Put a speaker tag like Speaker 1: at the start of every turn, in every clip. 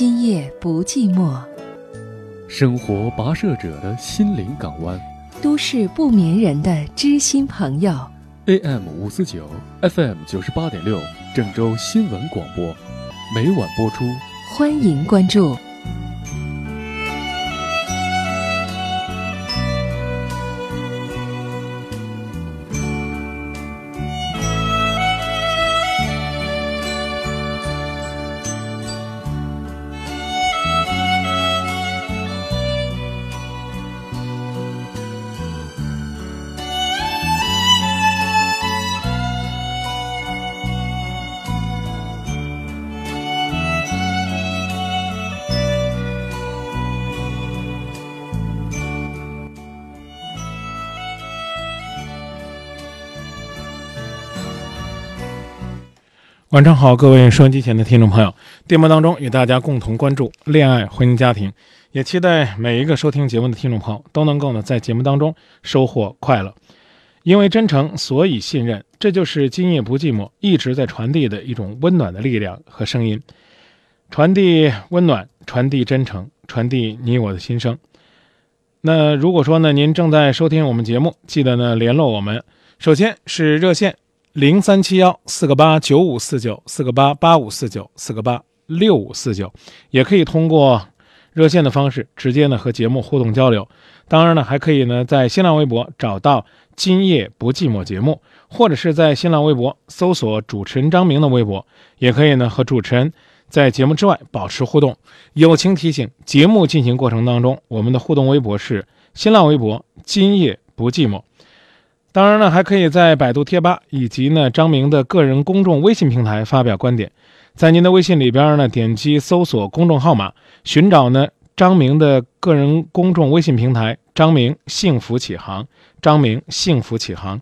Speaker 1: 今夜不寂寞，
Speaker 2: 生活跋涉者的心灵港湾，
Speaker 1: 都市不眠人的知心朋友。
Speaker 2: AM 五四九，FM 九十八点六，郑州新闻广播，每晚播出。
Speaker 1: 欢迎关注。
Speaker 3: 晚上好，各位收音机前的听众朋友，电波当中与大家共同关注恋爱、婚姻、家庭，也期待每一个收听节目的听众朋友都能够呢在节目当中收获快乐。因为真诚，所以信任，这就是今夜不寂寞一直在传递的一种温暖的力量和声音，传递温暖，传递真诚，传递你我的心声。那如果说呢，您正在收听我们节目，记得呢联络我们，首先是热线。零三七幺四个八九五四九四个八八五四九四个八六五四九，也可以通过热线的方式直接呢和节目互动交流。当然呢，还可以呢在新浪微博找到“今夜不寂寞”节目，或者是在新浪微博搜索主持人张明的微博，也可以呢和主持人在节目之外保持互动。友情提醒：节目进行过程当中，我们的互动微博是新浪微博“今夜不寂寞”。当然呢，还可以在百度贴吧以及呢张明的个人公众微信平台发表观点。在您的微信里边呢，点击搜索公众号码，寻找呢张明的个人公众微信平台“张明幸福启航”。张明幸福启航。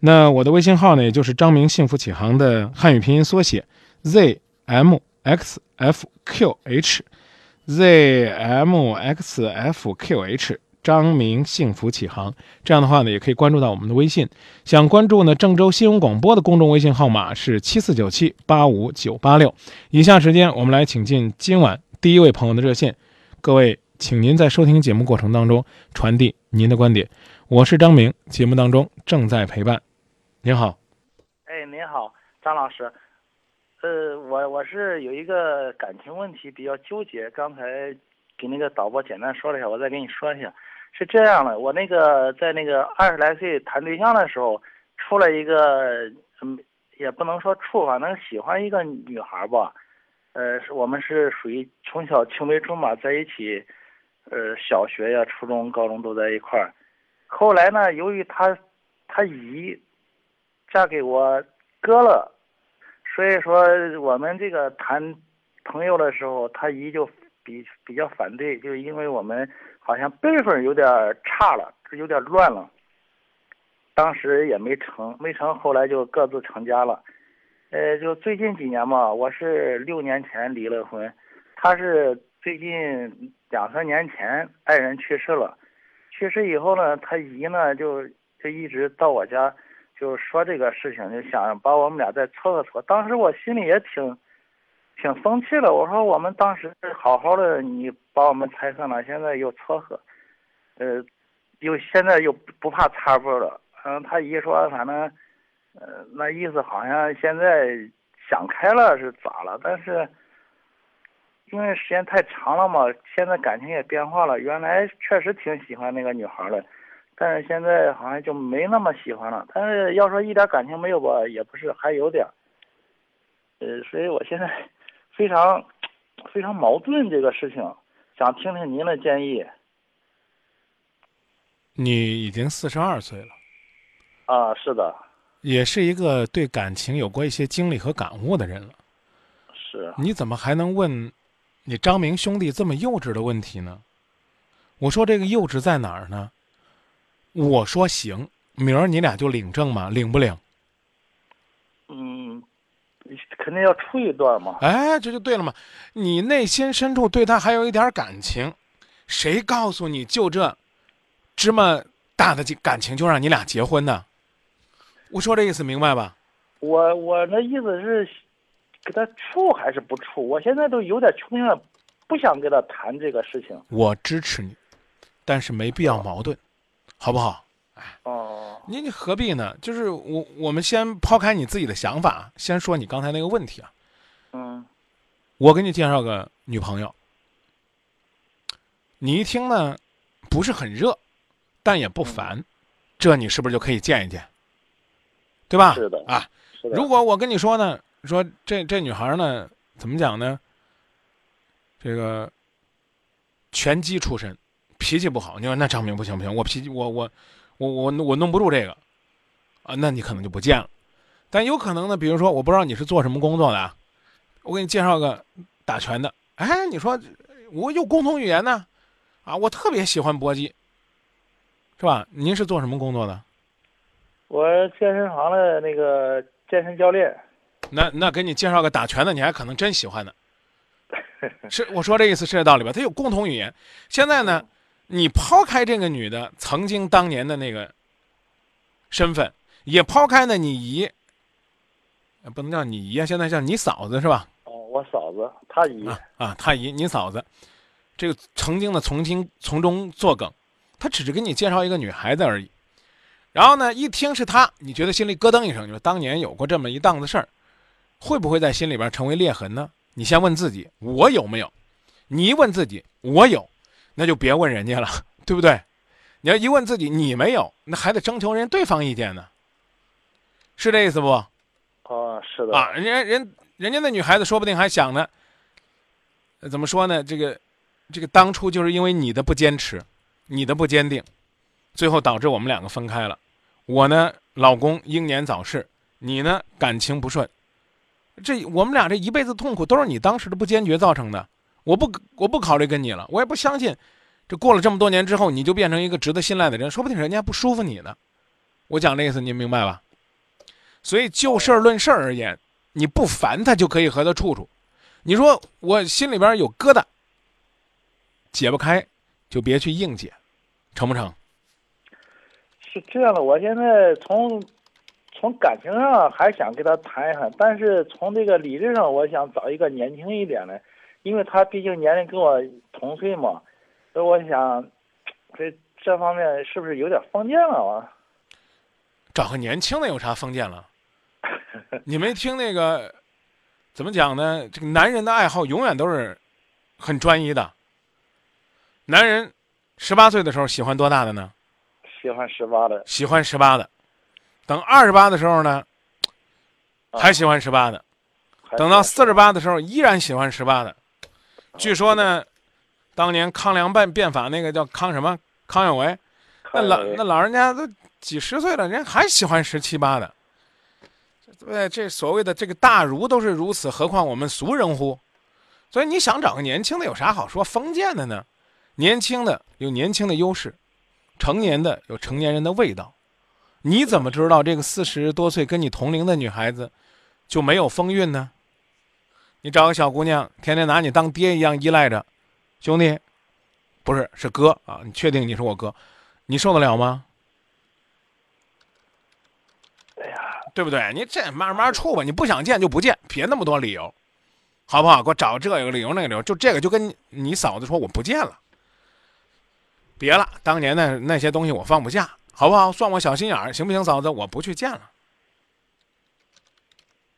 Speaker 3: 那我的微信号呢，也就是张明幸福启航的汉语拼音缩写 z m x f q h，z m x f q h。张明幸福启航，这样的话呢，也可以关注到我们的微信。想关注呢郑州新闻广播的公众微信号码是七四九七八五九八六。以下时间，我们来请进今晚第一位朋友的热线。各位，请您在收听节目过程当中传递您的观点。我是张明，节目当中正在陪伴。您好，
Speaker 4: 哎，您好，张老师。呃，我我是有一个感情问题比较纠结，刚才给那个导播简单说了一下，我再给你说一下。是这样的，我那个在那个二十来岁谈对象的时候，处了一个，嗯，也不能说处，反正喜欢一个女孩吧，呃，是我们是属于从小青梅竹马在一起，呃，小学呀、初中、高中都在一块儿。后来呢，由于她，她姨嫁给我哥了，所以说我们这个谈朋友的时候，她姨就比比较反对，就是因为我们。好像辈分有点差了，有点乱了。当时也没成，没成，后来就各自成家了。呃，就最近几年嘛，我是六年前离了婚，他是最近两三年前爱人去世了。去世以后呢，他姨呢就就一直到我家，就说这个事情，就想把我们俩再撮合撮。当时我心里也挺。挺生气的，我说我们当时好好的，你把我们拆散了，现在又撮合，呃，又现在又不怕插步了。嗯，他一说，反正，呃，那意思好像现在想开了是咋了？但是，因为时间太长了嘛，现在感情也变化了。原来确实挺喜欢那个女孩的，但是现在好像就没那么喜欢了。但是要说一点感情没有吧，也不是，还有点儿。呃，所以我现在。非常非常矛盾这个事情，想听听您的建议。
Speaker 3: 你已经四十二岁了，
Speaker 4: 啊，是的，
Speaker 3: 也是一个对感情有过一些经历和感悟的人了。
Speaker 4: 是，
Speaker 3: 你怎么还能问你张明兄弟这么幼稚的问题呢？我说这个幼稚在哪儿呢？我说行，明儿你俩就领证嘛，领不领？
Speaker 4: 嗯。肯定要处一段嘛。
Speaker 3: 哎，这就对了嘛。你内心深处对他还有一点感情，谁告诉你就这芝麻大的感情就让你俩结婚呢？我说这意思明白吧？
Speaker 4: 我我那意思是，给他处还是不处？我现在都有点穷了，不想跟他谈这个事情。
Speaker 3: 我支持你，但是没必要矛盾，好不好？
Speaker 4: 哦，
Speaker 3: 你你何必呢？就是我我们先抛开你自己的想法，先说你刚才那个问题啊。
Speaker 4: 嗯
Speaker 3: 我给你介绍个女朋友，你一听呢，不是很热，但也不烦，这你是不是就可以见一见？对吧？
Speaker 4: 是的
Speaker 3: 啊，
Speaker 4: 是的。
Speaker 3: 如果我跟你说呢，说这这女孩呢，怎么讲呢？这个拳击出身，脾气不好。你说那张明不行不行，我脾气我我我我我弄不住这个啊，那你可能就不见了。但有可能呢，比如说我不知道你是做什么工作的啊，我给你介绍个打拳的。哎，你说我有共同语言呢，啊，我特别喜欢搏击，是吧？您是做什么工作的？
Speaker 4: 我健身房的那个健身教练。
Speaker 3: 那那给你介绍个打拳的，你还可能真喜欢呢。是我说这意思是这道理吧？他有共同语言。现在呢，你抛开这个女的曾经当年的那个身份，也抛开呢你姨，呃不能叫你姨啊，现在叫你嫂子是吧？
Speaker 4: 哦，我嫂子，她姨。
Speaker 3: 啊啊，他姨你嫂子，这个曾经的从经从中作梗，他只是给你介绍一个女孩子而已。然后呢，一听是她，你觉得心里咯噔一声，你说当年有过这么一档子事儿，会不会在心里边成为裂痕呢？你先问自己，我有没有？你一问自己，我有，那就别问人家了，对不对？你要一问自己，你没有，那还得征求人对方意见呢，是这意思不？
Speaker 4: 哦，是的。
Speaker 3: 啊，人家人人家那女孩子说不定还想呢，呃怎么说呢？这个这个当初就是因为你的不坚持，你的不坚定，最后导致我们两个分开了。我呢，老公英年早逝，你呢感情不顺，这我们俩这一辈子痛苦都是你当时的不坚决造成的。我不我不考虑跟你了，我也不相信，这过了这么多年之后，你就变成一个值得信赖的人，说不定人家不舒服你呢。我讲这意思您明白吧？所以就事儿论事儿而言，你不烦他就可以和他处处。你说我心里边有疙瘩，解不开，就别去硬解，成不成？
Speaker 4: 是这样的，我现在从从感情上还想跟他谈一谈，但是从这个理智上，我想找一个年轻一点的，因为他毕竟年龄跟我同岁嘛，所以我想，这这方面是不是有点封建了啊？
Speaker 3: 找个年轻的有啥封建了？你没听那个怎么讲呢？这个男人的爱好永远都是很专一的。男人十八岁的时候喜欢多大的呢？
Speaker 4: 喜欢十八的，
Speaker 3: 喜欢十八的。等二十八的时候呢，
Speaker 4: 啊
Speaker 3: 还喜欢十八的。等到四十八的时候，依然喜欢十八的。据说呢，当年康梁变变法那个叫康什么康有为，那老那老人家都几十岁了，人还喜欢十七八的。对不对？这所谓的这个大儒都是如此，何况我们俗人乎？所以你想找个年轻的有啥好说封建的呢？年轻的有年轻的优势，成年的有成年人的味道。你怎么知道这个四十多岁跟你同龄的女孩子就没有风韵呢？你找个小姑娘，天天拿你当爹一样依赖着，兄弟，不是是哥啊？你确定你是我哥？你受得了吗？
Speaker 4: 哎呀，
Speaker 3: 对不对？你这慢慢处吧，你不想见就不见，别那么多理由，好不好？给我找这个理由那个理由，就这个就跟你你嫂子说我不见了，别了，当年那那些东西我放不下，好不好？算我小心眼儿，行不行，嫂子？我不去见了。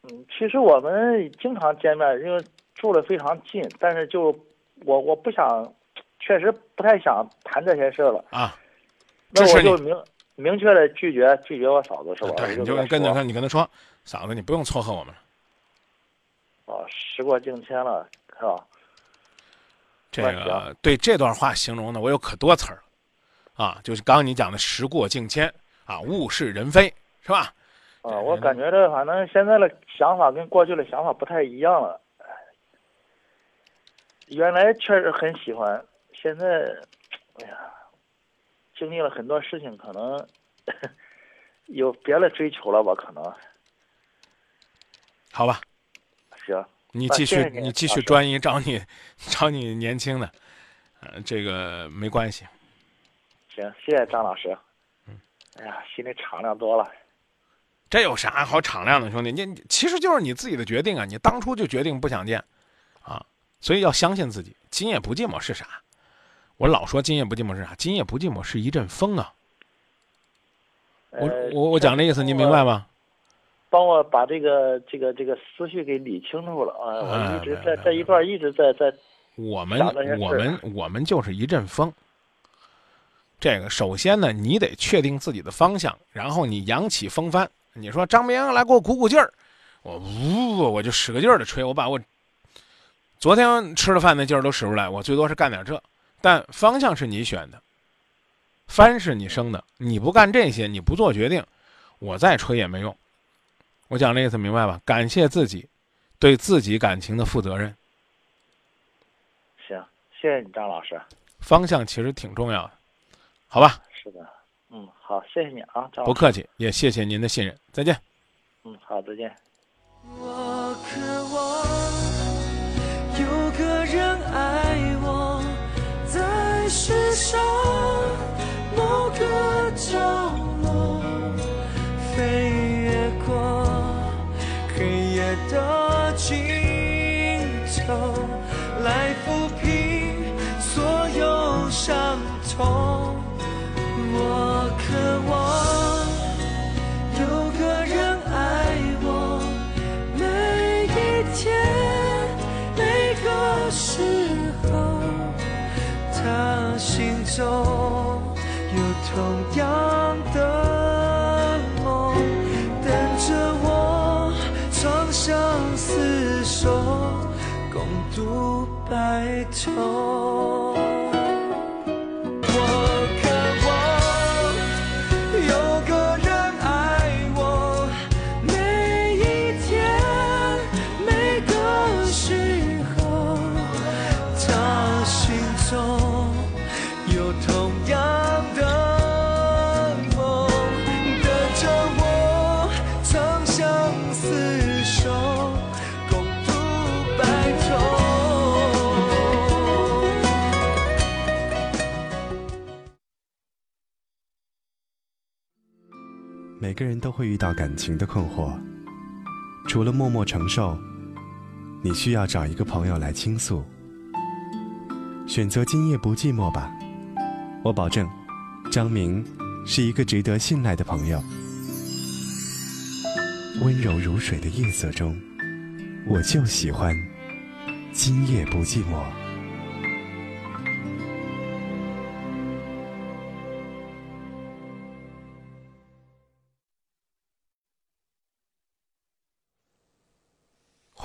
Speaker 4: 嗯，其实我们经常见面，因为住的非常近，但是就我我不想，确实不太想谈这些事了。
Speaker 3: 啊，
Speaker 4: 那我就明明确的拒绝拒绝我嫂子是吧？
Speaker 3: 对，你就跟着
Speaker 4: 说
Speaker 3: 他，你跟他说，嫂子，你不用撮合我们了。
Speaker 4: 啊，时过境迁了，是吧？
Speaker 3: 这个对这段话形容的，我有可多词儿，啊，就是刚刚你讲的时过境迁啊，物是人非，是吧？
Speaker 4: 啊，我感觉这反正现在的想法跟过去的想法不太一样了。原来确实很喜欢，现在，哎呀，经历了很多事情，可能 有别的追求了吧？可能
Speaker 3: 好吧，
Speaker 4: 行，
Speaker 3: 你继续
Speaker 4: 啊谢谢，您
Speaker 3: 你继续专一，找你 找你年轻的，呃，这个没关系。
Speaker 4: 行，谢谢张老师。嗯，哎呀，心里敞亮多了。
Speaker 3: 这有啥好敞亮的，兄弟？你你其实就是你自己的决定啊！你当初就决定不想见，啊，所以要相信自己，今夜不寂寞是啥？我老说今夜不寂寞是啥？今夜不寂寞是一阵风啊！我
Speaker 4: 呃
Speaker 3: 我我讲这意思，您明白吗？
Speaker 4: 帮我把这个这个这个思绪给理清楚了啊！
Speaker 3: 哎
Speaker 4: 我一直在这一段一直在在
Speaker 3: 我们我们我们就是一阵风。这个首先呢，你得确定自己的方向，然后你扬起风帆。你说张明来给我鼓鼓劲儿，我呜我就使个劲儿的吹，我把我昨天吃了饭那劲儿都使出来，我最多是干点这。但方向是你选的，帆是你生的，你不干这些，你不做决定，我再吹也没用。我讲这意思明白吧？感谢自己，对自己感情的负责任。
Speaker 4: 行，谢谢你张老师。
Speaker 3: 方向其实挺重要的，好吧？
Speaker 4: 是的，嗯，好，谢谢你啊，张。
Speaker 3: 不客气，也谢谢您的信任，再见。
Speaker 4: 嗯，好，再见。
Speaker 5: 我渴望有个人爱我，在世上中有同样的梦，等着我长相厮守，共度白头。每个
Speaker 6: 人都会遇到感情的困惑，除了默默承受，你需要找一个朋友来倾诉。选择今夜不寂寞吧，我保证，张明是一个值得信赖的朋友。温柔如水的夜色中，我就喜欢今夜不寂寞。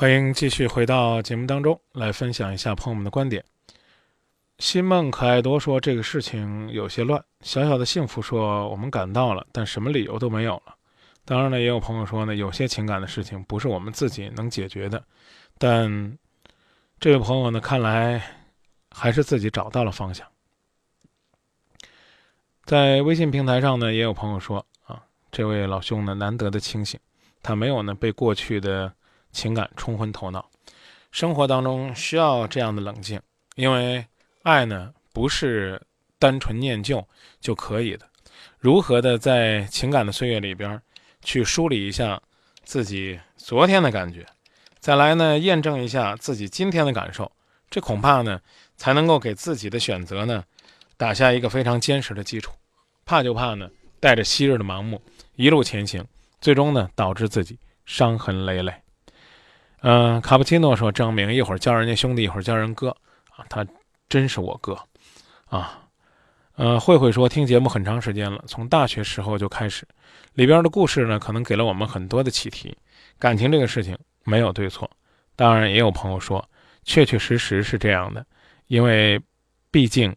Speaker 3: 欢迎继续回到节目当中来分享一下朋友们的观点。新梦可爱多说这个事情有些乱，小小的幸福说我们赶到了，但什么理由都没有了。当然呢，也有朋友说呢，有些情感的事情不是我们自己能解决的，但这位朋友呢，看来还是自己找到了方向。在微信平台上呢，也有朋友说啊，这位老兄呢，难得的清醒，他没有呢被过去的情感冲昏头脑。生活当中需要这样的冷静，因为爱呢不是单纯念旧就可以的。如何的在情感的岁月里边去梳理一下自己昨天的感觉，再来呢验证一下自己今天的感受，这恐怕呢才能够给自己的选择呢打下一个非常坚实的基础。怕就怕呢带着昔日的盲目一路前行，最终呢导致自己伤痕累累。嗯、卡布奇诺说：“张明一会儿叫人家兄弟，一会儿叫人哥啊，他真是我哥啊。”呃，慧慧说：“听节目很长时间了，从大学时候就开始，里边的故事呢，可能给了我们很多的启迪。感情这个事情没有对错，当然也有朋友说，确确实实是这样的，因为毕竟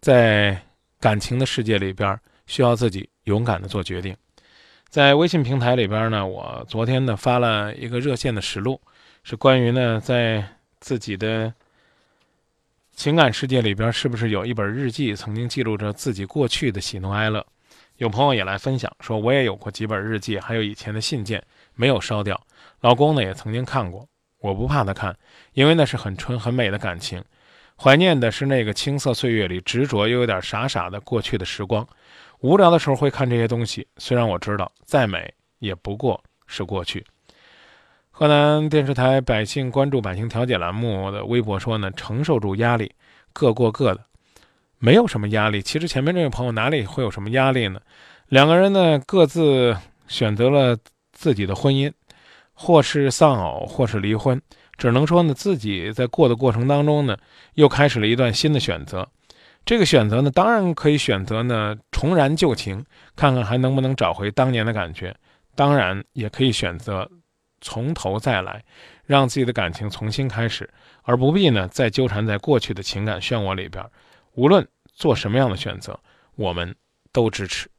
Speaker 3: 在感情的世界里边，需要自己勇敢的做决定。在微信平台里边呢，我昨天呢发了一个热线的实录，是关于呢在自己的情感世界里边，是不是有一本日记，曾经记录着自己过去的喜怒哀乐。有朋友也来分享说，我也有过几本日记，还有以前的信件没有烧掉。老公呢也曾经看过，我不怕他看，因为那是很纯很美的感情。怀念的是那个青涩岁月里执着又有点傻傻的过去的时光。无聊的时候会看这些东西，虽然我知道再美也不过是过去。河南电视台百姓关注百姓调解栏目的微博说呢，承受住压力，各过各的，没有什么压力。其实前面这位朋友哪里会有什么压力呢？两个人呢各自选择了自己的婚姻，或是丧偶，或是离婚，只能说呢自己在过的过程当中呢，又开始了一段新的选择。这个选择呢，当然可以选择呢重燃旧情，看看还能不能找回当年的感觉；当然也可以选择。从头再来，让自己的感情重新开始，而不必呢再纠缠在过去的情感漩涡里边。无论做什么样的选择，我们都支持。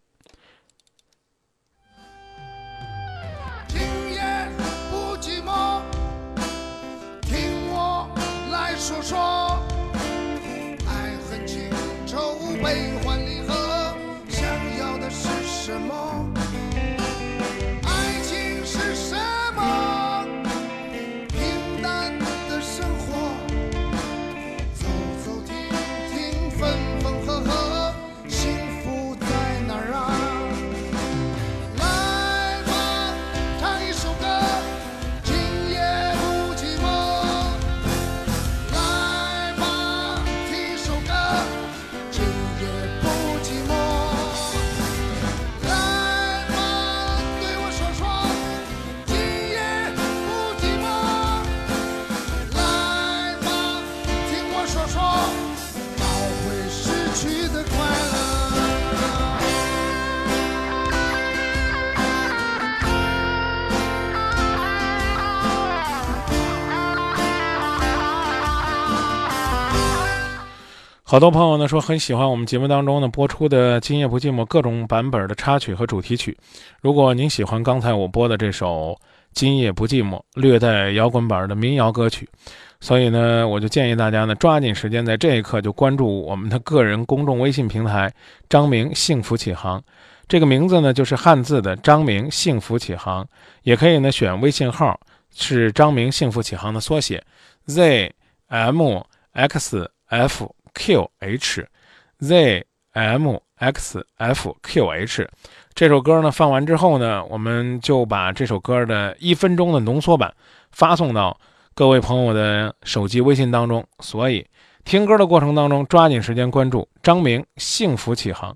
Speaker 3: 好多朋友呢说很喜欢我们节目当中呢播出的《今夜不寂寞》各种版本的插曲和主题曲。如果您喜欢刚才我播的这首《今夜不寂寞》，略带摇滚版的民谣歌曲，所以呢，我就建议大家呢抓紧时间在这一刻就关注我们的个人公众微信平台“张明幸福启航”。这个名字呢就是汉字的“张明幸福启航”，也可以呢选微信号是“张明幸福启航”的缩写，z m x f q h z m x f q h。这首歌呢放完之后呢，我们就把这首歌的一分钟的浓缩版发送到各位朋友的手机微信当中。所以听歌的过程当中，抓紧时间关注张明幸福启航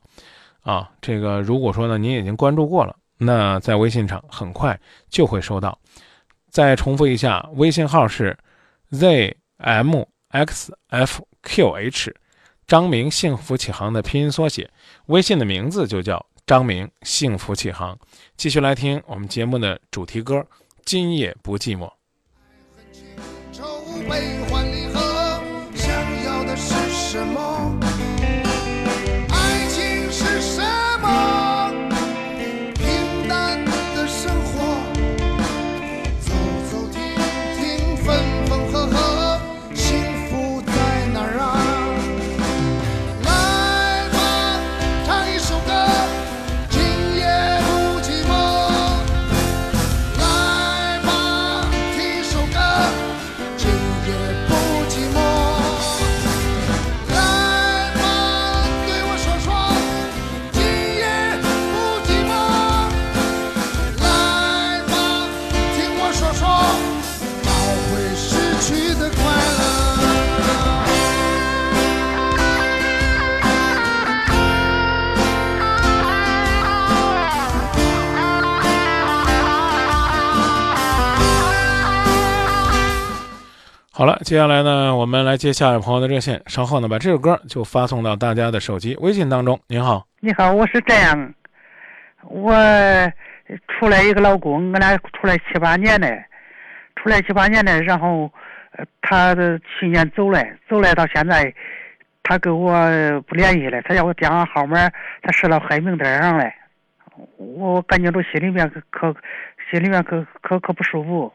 Speaker 3: 啊。这个如果说呢您已经关注过了，那在微信上很快就会收到。再重复一下，微信号是 z m x f q h，张明幸福启航的拼音缩写。微信的名字就叫张明幸福启航。继续来听我们节目的主题歌《今夜不寂寞》。
Speaker 7: 悲欢离合，想要的是什么？
Speaker 3: 好了，接下来呢，我们来接下一位朋友的热线，稍后呢把这首歌就发送到大家的手机微信当中。您好，
Speaker 8: 你好，我是这样，我出来一个老公，我俩出来七八年了，出来七八年了，然后呃他的去年走了，走了到现在，他跟我不联系了，他要我电话号码，他设到黑名单上了，我感觉到心里面可可心里面可可可不舒服。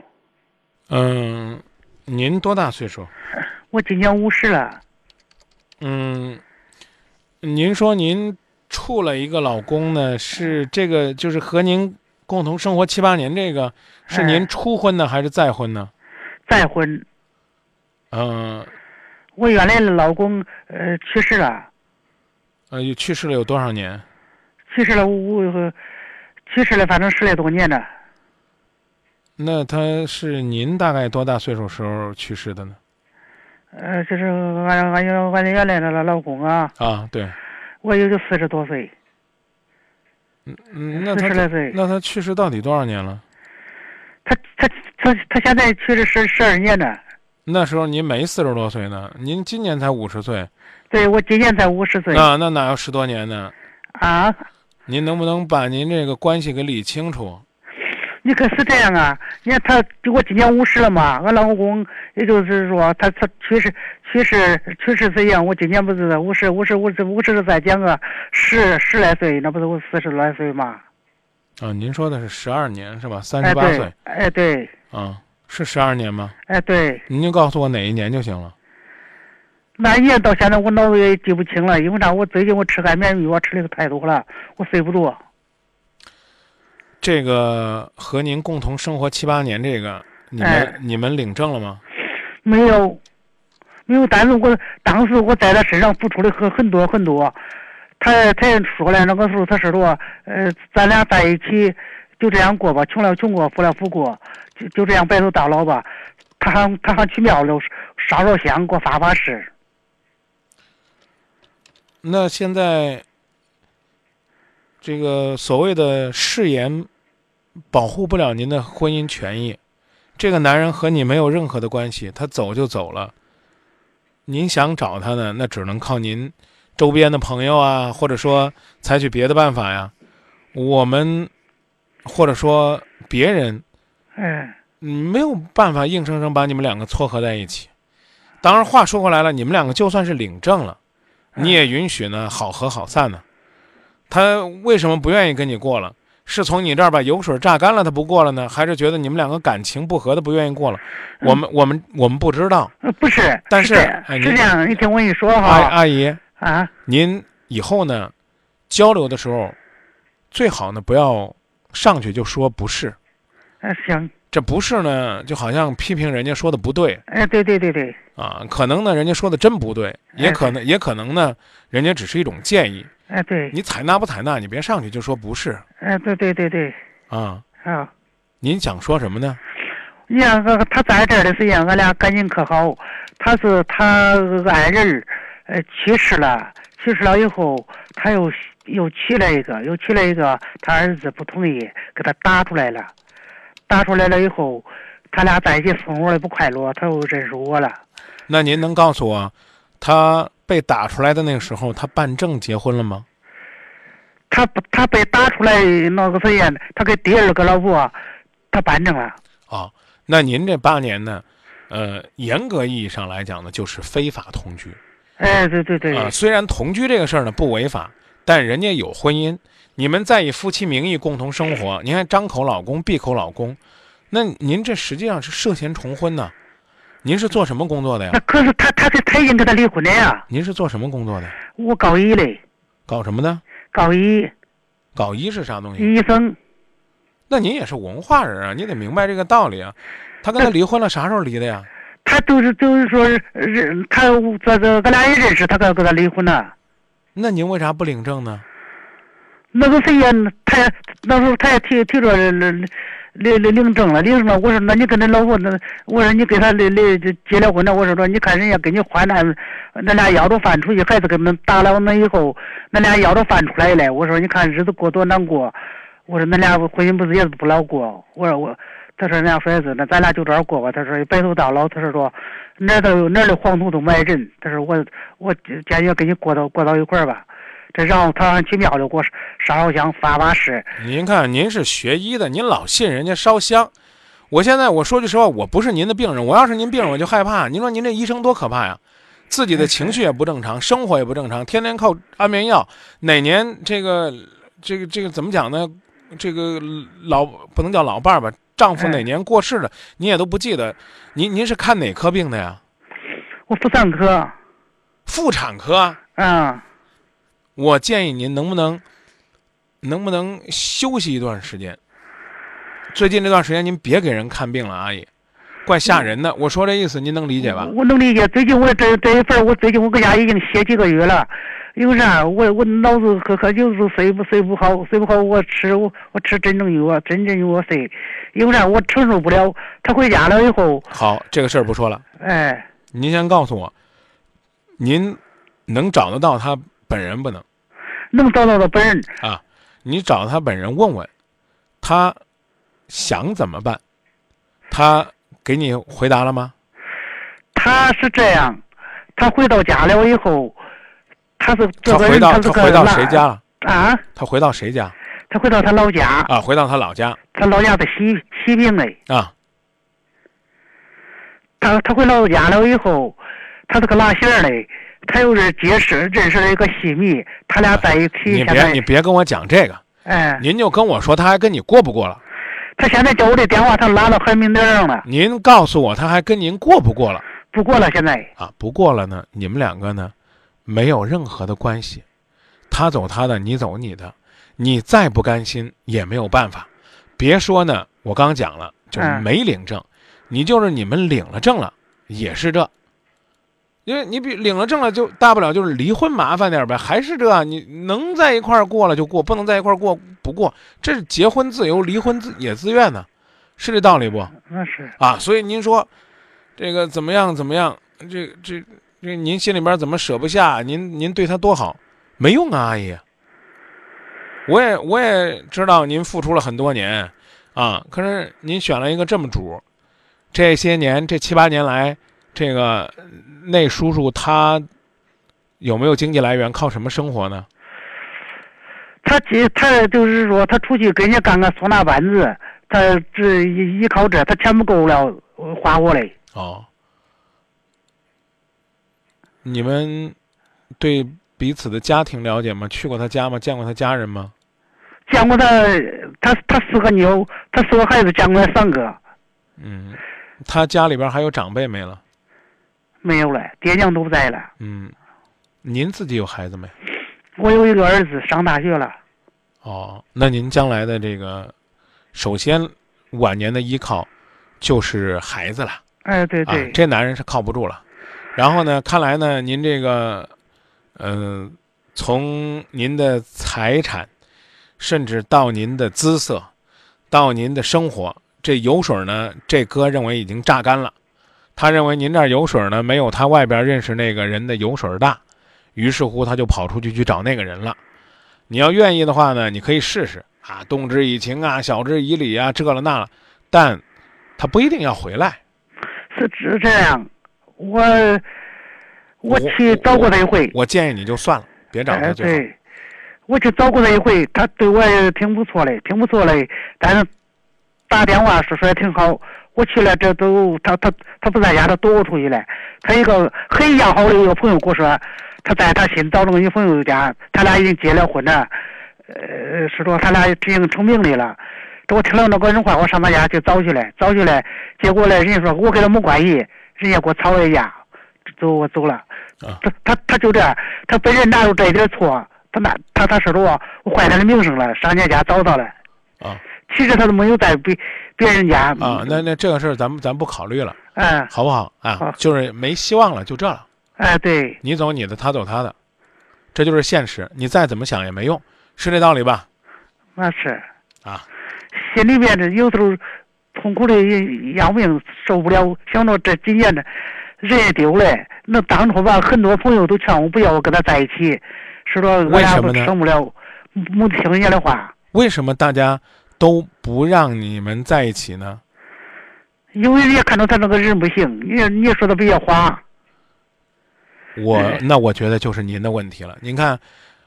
Speaker 3: 嗯，您多大岁数？
Speaker 8: 我今年五十了，
Speaker 3: 嗯，您说您处了一个老公呢，是这个就是和您共同生活七八年，这个是
Speaker 8: 哎
Speaker 3: 您初婚呢还是再婚呢？
Speaker 8: 再婚。
Speaker 3: 嗯
Speaker 8: 我原来的老公呃去世了，
Speaker 3: 呃，去世了有多少年？
Speaker 8: 去世了五去世了，反正十来多年了。
Speaker 3: 那他是您大概多大岁数时候去世的呢？
Speaker 8: 呃，就是俺俺原俺原来那个老公啊，
Speaker 3: 啊，对，
Speaker 8: 我也就四十多岁，
Speaker 3: 嗯，那
Speaker 8: 四
Speaker 3: 他。那他去世到底多少年了？
Speaker 8: 他他他他现在去世十十二年了。
Speaker 3: 那时候您没四十多岁呢，您今年才五十岁，
Speaker 8: 对我今年才五十岁
Speaker 3: 啊那哪有十多年呢？
Speaker 8: 啊！
Speaker 3: 您能不能把您这个关系给理清楚？
Speaker 8: 你可是这样啊？你看他，我今年五十了嘛，俺老公也就是说他他去世去世去世这样，我今年不是五十五十五十五十再减个十十来岁，那不是我四十来岁嘛？
Speaker 3: 啊，您说的是十二年是吧？三
Speaker 8: 哎
Speaker 3: 十八岁
Speaker 8: 对，哎对，
Speaker 3: 啊，是十二年吗？
Speaker 8: 哎对，
Speaker 3: 您就告诉我哪一年就行了。
Speaker 8: 那一年到现在我脑子也记不清了，因为啥？我最近我吃安眠药吃的太多了，我睡不着。
Speaker 3: 这个和您共同生活七八年，这个你们、
Speaker 8: 哎
Speaker 3: 你们领证了吗？
Speaker 8: 没有，没有。但是我当时我在他身上付出的很很多很多。他他也说了，那个时候他说说，呃，咱俩在一起就这样过吧，穷了穷过，富了富过，就就这样白头到老吧。他还他还去庙里烧烧香，给我发发誓。
Speaker 3: 那现在这个所谓的誓言保护不了您的婚姻权益，这个男人和你没有任何的关系，他走就走了。您想找他呢，那只能靠您周边的朋友啊，或者说采取别的办法呀。我们或者说别人，
Speaker 8: 嗯，
Speaker 3: 嗯，没有办法硬生生把你们两个撮合在一起。当然，话说回来了，你们两个就算是领证了，你也允许呢好合好散呢。他为什么不愿意跟你过了？是从你这儿把油水榨干了，他不过了呢，还是觉得你们两个感情不和，他不愿意过了？我们我们我们不知道。
Speaker 8: 呃不是，
Speaker 3: 但是哎
Speaker 8: 是这样，你听我跟你
Speaker 3: 说
Speaker 8: 哈
Speaker 3: 阿姨，
Speaker 8: 啊，
Speaker 3: 您以后呢交流的时候，最好呢不要上去就说不是，
Speaker 8: 啊行，
Speaker 3: 这不是呢就好像批评人家说的不对
Speaker 8: 哎对对对对，
Speaker 3: 啊，可能呢人家说的真不对，也
Speaker 8: 哎
Speaker 3: 可能也可能呢人家只是一种建议，
Speaker 8: 哎对，
Speaker 3: 你采纳不采纳，你别上去就说不是
Speaker 8: 哎对对对对，
Speaker 3: 啊。
Speaker 8: 啊。
Speaker 3: 您想说什么呢？
Speaker 8: 你看，他他在这儿的时间，俺俩感情可好。他是他爱人儿，呃，去世了，去世了以后，他又又娶了一个，又娶了一个，他儿子不同意，给他打出来了。打出来了以后，他俩在一起生活的不快乐，他又认识我了。
Speaker 3: 那您能告诉我，他被打出来的那个时候，他办证结婚了吗？
Speaker 8: 他不，他被打出来那个时间，他跟第二个老婆，他办证了。
Speaker 3: 哦，那您这八年呢，呃，严格意义上来讲呢，就是非法同居。
Speaker 8: 哎，对对对，
Speaker 3: 啊，虽然同居这个事儿呢不违法，但人家有婚姻，你们在以夫妻名义共同生活。您还张口老公闭口老公，那您这实际上是涉嫌重婚呢。您是做什么工作的呀
Speaker 8: 那？可是他他是他已经跟他离婚了呀。
Speaker 3: 您是做什么工作的？
Speaker 8: 我高一嘞，
Speaker 3: 搞什么的？
Speaker 8: 高一
Speaker 3: 搞医是啥东西？
Speaker 8: 医生。
Speaker 3: 那您也是文化人啊，你得明白这个道理啊。他跟他离婚了，啥时候离的呀？
Speaker 8: 他就是就是说认他这这俺俩也认识，他跟跟他离婚了。
Speaker 3: 那您为啥不领证呢？
Speaker 8: 那个谁呀，他也那时候他也提提着领领领领证了，领证了。我说那你跟那老婆那，我说你跟他离离结了婚了，我说说你看人家跟你换那那俩要着饭出去，孩子给恁打了那以后，那俩要着饭出来了。我说你看日子过多难过。我说恁俩婚姻不是也是不老过。我说我，他说人家说的是，那咱俩就这样过吧。他说白头到老，他说说哪都有哪的黄土都埋人。他说我我坚决跟你过到过到一块儿吧。这然后他还去庙里给我烧烧香发发誓。
Speaker 3: 您看，您是学医的，您老信人家烧香。我现在我说句实话，我不是您的病人，我要是您病人，我就害怕。您说您这医生多可怕呀！自己的情绪也不正常，生活也不正常，天天靠安眠药。哪年这个这个这个怎么讲呢？这个老不能叫老伴儿吧，丈夫哪年过世的，您也都不记得。您您是看哪科病的呀？
Speaker 8: 我妇产科。
Speaker 3: 妇产科。
Speaker 8: 嗯。
Speaker 3: 我建议您能不能，能不能休息一段时间？最近这段时间您别给人看病了，阿姨，怪吓人的。我说这意思您能理解吧？
Speaker 8: 我能理解。最近我这这一份，我最近我搁家已经歇几个月了，因为啥？我我脑子可可就是睡不睡不好，睡不好我吃我我吃真正药，真正药睡。因为啥？我承受不了。他回家了以后，
Speaker 3: 好，这个事儿不说了。
Speaker 8: 哎，
Speaker 3: 您先告诉我，您能找得到他本人不能？
Speaker 8: 能找到他本人。
Speaker 3: 啊，你找他本人问问，他想怎么办？他给你回答了吗？
Speaker 8: 他是这样，他回到家了以后，他是这
Speaker 3: 他回到他回到谁家了？
Speaker 8: 啊？
Speaker 3: 他回到谁家？
Speaker 8: 他回到他老家，
Speaker 3: 啊，回到他老家
Speaker 8: 他老家在西西平嘞。
Speaker 3: 啊。
Speaker 8: 他他回老家了以后，他这个拉线儿嘞，他又是结识认识了一个戏迷，他俩在一起。
Speaker 3: 你别你别跟我讲这个，
Speaker 8: 哎，
Speaker 3: 您就跟我说他还跟你过不过了。
Speaker 8: 他现在叫我的电话，他拉到黑名单上了，
Speaker 3: 您告诉我他还跟您过不过了
Speaker 8: 不过了。现在
Speaker 3: 啊？不过了呢，你们两个呢没有任何的关系，他走他的，你走你的，你再不甘心也没有办法。别说呢，我刚讲了，就是
Speaker 8: 嗯
Speaker 3: 没领证，你就是你们领了证了，也是这。因为你比领了证了，就大不了就是离婚麻烦点呗，还是这，你能在一块儿过了就过，不能在一块儿过不过，这是结婚自由，离婚自也自愿呢，是这道理不？
Speaker 8: 那是
Speaker 3: 啊，所以您说这个怎么样怎么样？这这这您心里边怎么舍不下？您您对他多好，没用啊，阿姨。我也我也知道您付出了很多年，啊，可是您选了一个这么主，这些年这七八年来，这个那叔叔他有没有经济来源？靠什么生活呢？
Speaker 8: 他这他就是说，他出去给人家干个唢呐班子，他这依依靠这，他钱不够了花我嘞。
Speaker 3: 哦，你们对彼此的家庭了解吗？去过他家吗？见过他家人吗？
Speaker 8: 见过他，他他四个妞，他四个孩子见过他三个，
Speaker 3: 嗯，他家里边还有长辈没了？
Speaker 8: 没有了，爹娘都不在了。
Speaker 3: 嗯，您自己有孩子没？
Speaker 8: 我有一个儿子上大学了，
Speaker 3: 哦，那您将来的这个，首先晚年的依靠就是孩子了。
Speaker 8: 哎，对对，
Speaker 3: 啊，这男人是靠不住了。然后呢，看来呢，您这个，嗯、从您的财产，甚至到您的姿色，到您的生活，这油水呢，这哥认为已经榨干了。他认为您这儿油水呢，没有他外边认识那个人的油水大，于是乎他就跑出去去找那个人了。你要愿意的话呢，你可以试试啊，动之以情啊，晓之以理啊，这了那了，但他不一定要回来。
Speaker 8: 是只这样。我我去找过他一回，
Speaker 3: 我建议你就算了，别找他
Speaker 8: 哎，
Speaker 3: 最好。
Speaker 8: 对，我去找过他一回，他对我也挺不错的，挺不错的。但是打电话说说也挺好。我去了，这都他他他不在家，他躲我出去了。他一个很要好的一个朋友跟我说，他在他新找那个女朋友家，他俩已经结了婚了，呃，是说他俩已经成名的了。这我听了那个人话，我上他家去找去了，找去了，结果呢，人家说我跟他没关系，人家给我吵了一架，走我走了。
Speaker 3: 啊
Speaker 8: 他他他就这样，他本人哪有这一点错？他哪他他说着我我坏他的名声了，上人家家找他了。
Speaker 3: 啊
Speaker 8: 其实他都没有在别别人家
Speaker 3: 啊，那那这个事儿咱们咱不考虑了，
Speaker 8: 哎
Speaker 3: 好不好啊
Speaker 8: 好？
Speaker 3: 就是没希望了，就这了。
Speaker 8: 哎对
Speaker 3: 你走你的，他走他的，这就是现实。你再怎么想也没用，是这道理吧？
Speaker 8: 那是
Speaker 3: 啊，
Speaker 8: 心里面这有时候痛苦的要命，受不了。想到这几年的人也丢了，那当初吧，很多朋友都劝我不要跟他在一起，是说我俩都
Speaker 3: 为什么呢
Speaker 8: 成不了，没听人家的话。
Speaker 3: 为什么大家都不让你们在一起呢？
Speaker 8: 因为人家看到他那个人不行，你你说的比较花。
Speaker 3: 我
Speaker 8: 哎
Speaker 3: 那我觉得就是您的问题了。您看，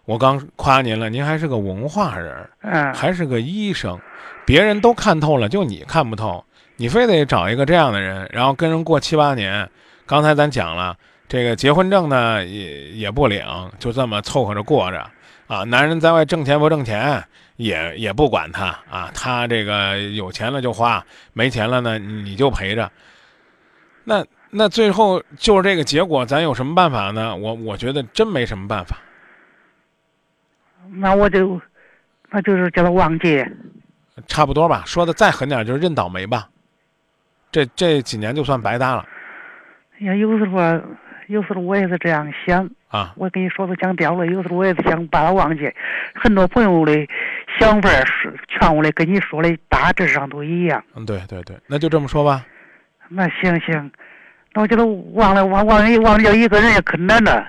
Speaker 3: 我刚夸您了，您还是个文化人，
Speaker 8: 嗯，
Speaker 3: 还是个医生，别人都看透了，就你看不透，你非得找一个这样的人，然后跟人过七八年。刚才咱讲了，这个结婚证呢也也不领，就这么凑合着过着啊。男人在外挣钱不挣钱，也也不管他啊，他这个有钱了就花，没钱了呢你就陪着。那那最后就是这个结果，咱有什么办法呢？我我觉得真没什么办法。
Speaker 8: 那我就那就是叫他忘记。
Speaker 3: 差不多吧，说的再狠点就是认倒霉吧。这这几年就算白搭了。
Speaker 8: 也有时候有时候我也是这样想，
Speaker 3: 啊。
Speaker 8: 我跟你说是讲掉了，有时候我也是想把它忘记。很多朋友的想法是劝我的，跟你说的大致上都一样。
Speaker 3: 嗯，对对对，那就这么说吧。
Speaker 8: 那行行，那我觉得忘了忘忘忘掉一个人也可难了。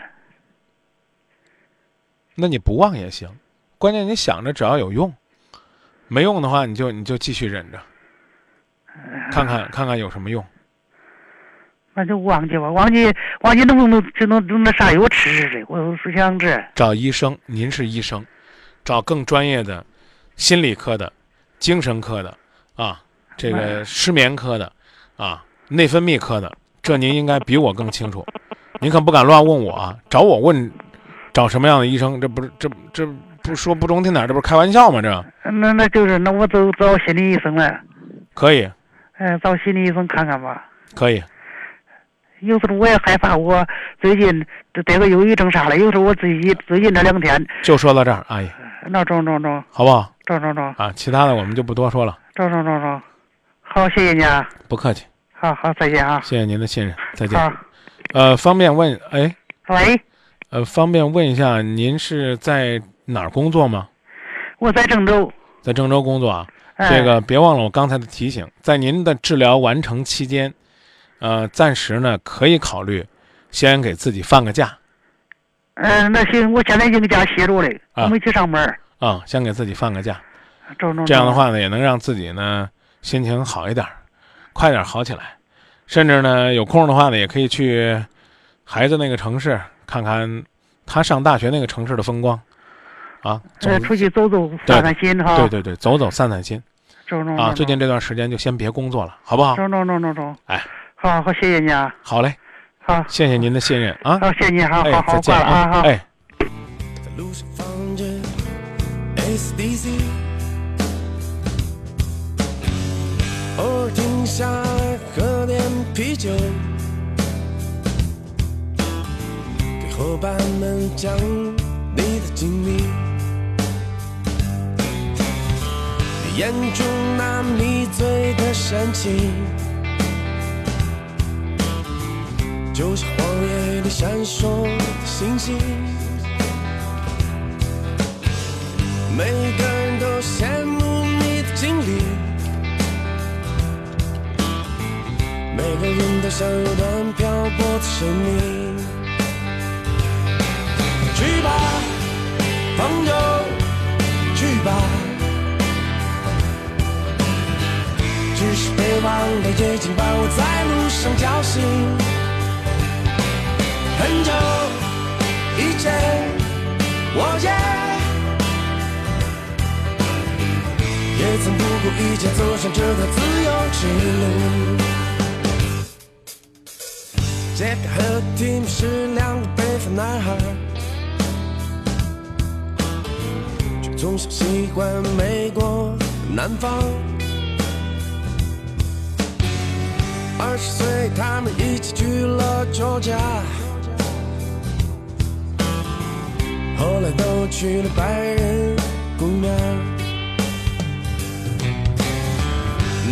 Speaker 3: 那你不忘也行，关键你想着只要有用，没用的话你就你就继续忍着，看看看看有什么用。
Speaker 8: 那就忘记吧，忘记忘记能不能就能弄那啥药吃吃的？我是想这。
Speaker 3: 找医生，您是医生，找更专业的心理科的、精神科的啊，这个失眠科的啊，内分泌科的，这您应该比我更清楚。您可不敢乱问我啊，找我问找什么样的医生？这不是这这不说不中听点，这不是开玩笑吗？这
Speaker 8: 那那就是那我走找心理医生了，
Speaker 3: 可以
Speaker 8: 哎，找心理医生看看吧。
Speaker 3: 可以，
Speaker 8: 有时候我也害怕，我最近这得个忧郁症啥的。有时候我自己最近这两天，
Speaker 3: 就说到这儿，阿姨，
Speaker 8: 那中中中
Speaker 3: 好不好？
Speaker 8: 中中中
Speaker 3: 啊，其他的我们就不多说了，
Speaker 8: 中中中中，好，谢谢你啊，
Speaker 3: 不客气，
Speaker 8: 好好再见啊，
Speaker 3: 谢谢您的信任，再见。
Speaker 8: 好，
Speaker 3: 呃，方便问，哎，
Speaker 8: 喂，
Speaker 3: 呃，方便问一下，您是在哪儿工作吗？
Speaker 8: 我在郑州，
Speaker 3: 在郑州工作啊。
Speaker 8: 哎、
Speaker 3: 这个别忘了我刚才的提醒，在您的治疗完成期间，呃，暂时呢可以考虑先给自己放个假
Speaker 8: 嗯、那行，我现在已经假歇着了，
Speaker 3: 啊
Speaker 8: 我没去上班。
Speaker 3: 啊，先给自己放个假。这样的，话呢，也能让自己呢心情好一点，快点好起来。甚至呢，有空的话呢，也可以去孩子那个城市看看他上大学那个城市的风光，啊，总
Speaker 8: 呃，出去走走，散散心哈。
Speaker 3: 对对对，走走散散心啊。
Speaker 8: 中中中
Speaker 3: 最近这段时间就先别工作了，好不好？
Speaker 8: 中中中中中，
Speaker 3: 哎，
Speaker 8: 好好，谢谢你啊，
Speaker 3: 好嘞，
Speaker 8: 好，
Speaker 3: 谢谢您的信任啊。
Speaker 8: 好，谢谢你，好
Speaker 3: 哎，
Speaker 8: 好好，
Speaker 3: 再见
Speaker 8: 挂了啊，好。
Speaker 3: 哎。
Speaker 9: 在路上放着尔停下来喝点啤酒，给伙伴们讲你的经历，你眼中那迷醉的神情，就是荒野里闪烁的星星。每个人都羡慕你的经历，每个人都想有段漂泊的生命。去吧，朋友，去吧，只是别忘了夜景把我在路上叫醒。很久以前，我也。也曾不顾一切走上这条自由之路。杰克和蒂姆是两个北方男孩，却从小喜欢美国南方。二十岁，他们一起去了旧家，后来都去了白人姑娘。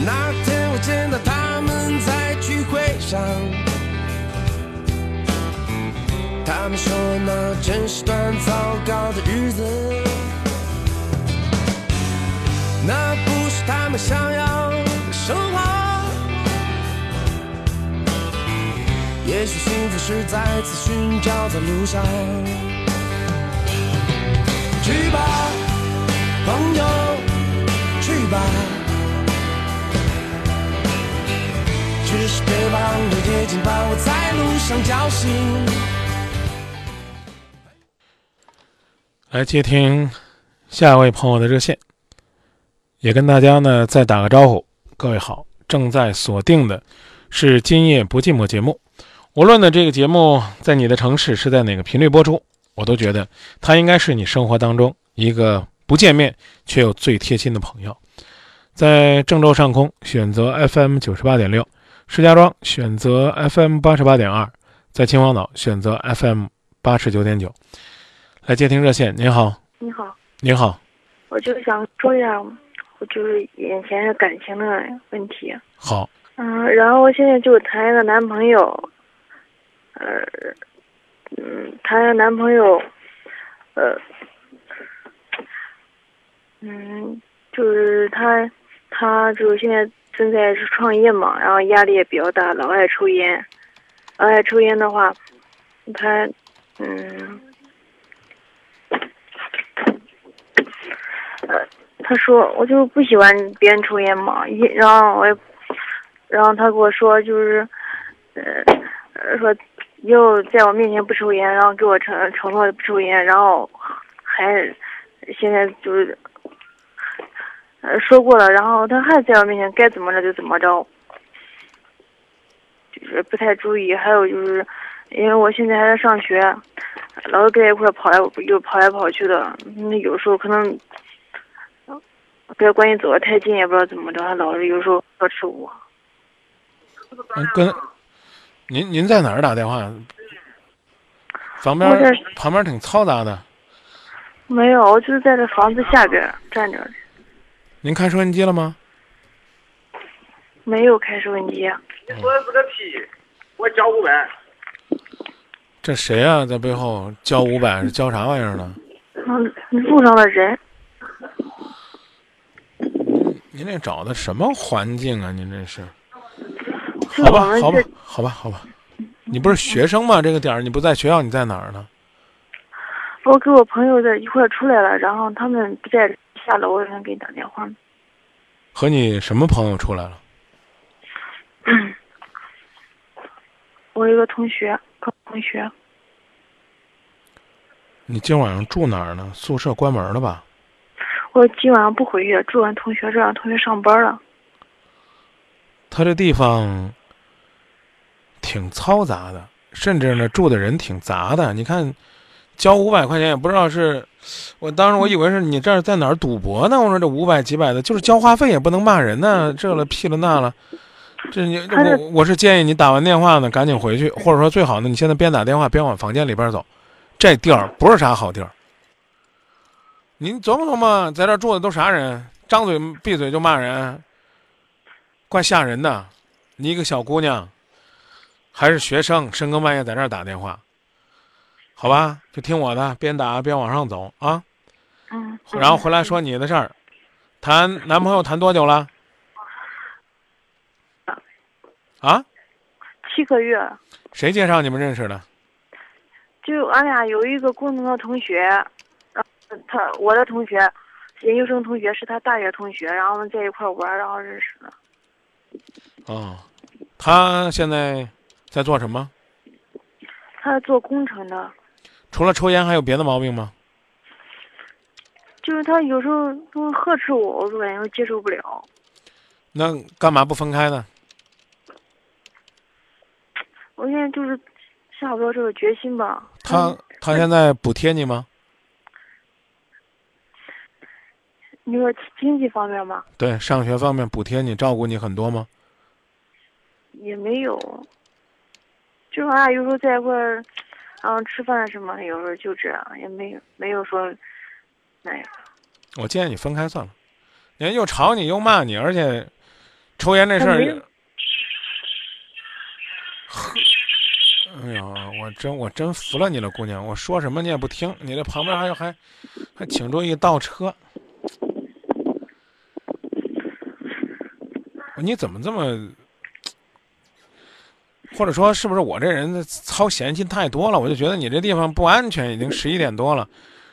Speaker 9: 那天我见到他们在聚会上，他们说那真是段糟糕的日子，那不是他们想要的生活。也许幸福是再次寻找在路上。去吧，朋友，去吧。只是别忘了夜景把我在路上叫醒。
Speaker 3: 来接听下一位朋友的热线，也跟大家呢再打个招呼。各位好，正在锁定的是《今夜不寂寞》节目。无论呢这个节目在你的城市是在哪个频率播出，我都觉得他应该是你生活当中一个不见面却又最贴心的朋友。在郑州上空选择 FM 九十八点六，石家庄选择 FM 八十八点二，在秦皇岛选择 FM 八十九点九。来接听热线，您好，
Speaker 10: 你好，
Speaker 3: 您好，
Speaker 10: 我就想说一下，我就是眼前的感情的问题。
Speaker 3: 好，
Speaker 10: 嗯，然后我现在就谈一个男朋友，呃，嗯，她男朋友，呃，嗯，就是他，他就是现在正在创业嘛，然后压力也比较大，老爱抽烟，老爱抽烟的话，他，嗯，呃，他说我就不喜欢别人抽烟嘛，一然后我也，然后他跟我说就是，呃说又在我面前不抽烟，然后给我承承诺不抽烟，然后还现在就是呃说过了，然后他还在我面前该怎么着就怎么着，就是不太注意。还有就是，因为我现在还在上学，老是跟他一块跑来又跑来跑去的，那有时候可能跟关系走得太近，也不知道怎么着，他老是有时候呵斥我。
Speaker 3: 跟您您在哪儿打电话？旁边旁边挺嘈杂的。
Speaker 10: 没有，我就是在这房子下边站着，
Speaker 3: 您开收音机了吗？
Speaker 10: 没有开收音机。
Speaker 11: 你说的是个屁，我交五百。
Speaker 3: 这谁啊，在背后交五百是交啥玩意儿呢？
Speaker 10: 嗯，路上的人，
Speaker 3: 您这找的什么环境啊？您这是？
Speaker 10: 就
Speaker 3: 好吧，好吧，好吧，好吧。你不是学生吗？这个点儿你不在学校，你在哪儿呢？
Speaker 10: 我跟我朋友在一块儿出来了，然后他们不在，下楼，我想给你打电话。
Speaker 3: 和你什么朋友出来了？
Speaker 10: 我有一个同学，高中同学，
Speaker 3: 你今晚上住哪儿呢？宿舍关门了吧？
Speaker 10: 我今晚上不回去，住完同学这，让同学上班了。
Speaker 3: 他这地方挺嘈杂的，甚至呢住的人挺杂的。你看，交五百块钱也不知道是，我当时我以为是你这儿在哪儿赌博呢。我说这五百几百的，就是交话费也不能骂人呢，这了屁了那了。这你我我是建议你打完电话呢赶紧回去，或者说最好呢你现在边打电话边往房间里边走，这地儿不是啥好地儿。您琢磨琢磨，在这住的都啥人？张嘴闭嘴就骂人，怪吓人的。你一个小姑娘，还是学生，深更半夜在这儿打电话，好吧？就听我的，边打边往上走啊。
Speaker 10: 嗯。
Speaker 3: 然后回来说你的事儿，谈男朋友谈多久了？啊？
Speaker 10: 七个月，
Speaker 3: 谁介绍你们认识的？
Speaker 10: 就俺俩有一个共同的同学，他我的同学，研究生同学是他大学同学，然后我们在一块儿玩儿，然后认识的。
Speaker 3: 哦，他现在在做什么？
Speaker 10: 他是做工程的，
Speaker 3: 除了抽烟，还有别的毛病吗？
Speaker 10: 就是他有时候都呵斥我，我感觉接受不了。
Speaker 3: 那干嘛不分开呢？
Speaker 10: 我现在就是下不了这个决心吧。
Speaker 3: 他他现在补贴你吗？
Speaker 10: 你说经济方面吗，
Speaker 3: 对，上学方面补贴你，照顾你很多吗？
Speaker 10: 也没有，就俺俩有时候在一块儿，然后吃饭什么，有时候就这样，也没有没有说那样。
Speaker 3: 我建议你分开算了。人又吵你又骂你，而且抽烟这事儿哎呀，我真我真服了你了，姑娘！我说什么你也不听，你这旁边还有还还请注意倒车，你怎么这么？或者说，是不是我这人操闲心太多了？我就觉得你这地方不安全，已经 十一点多了，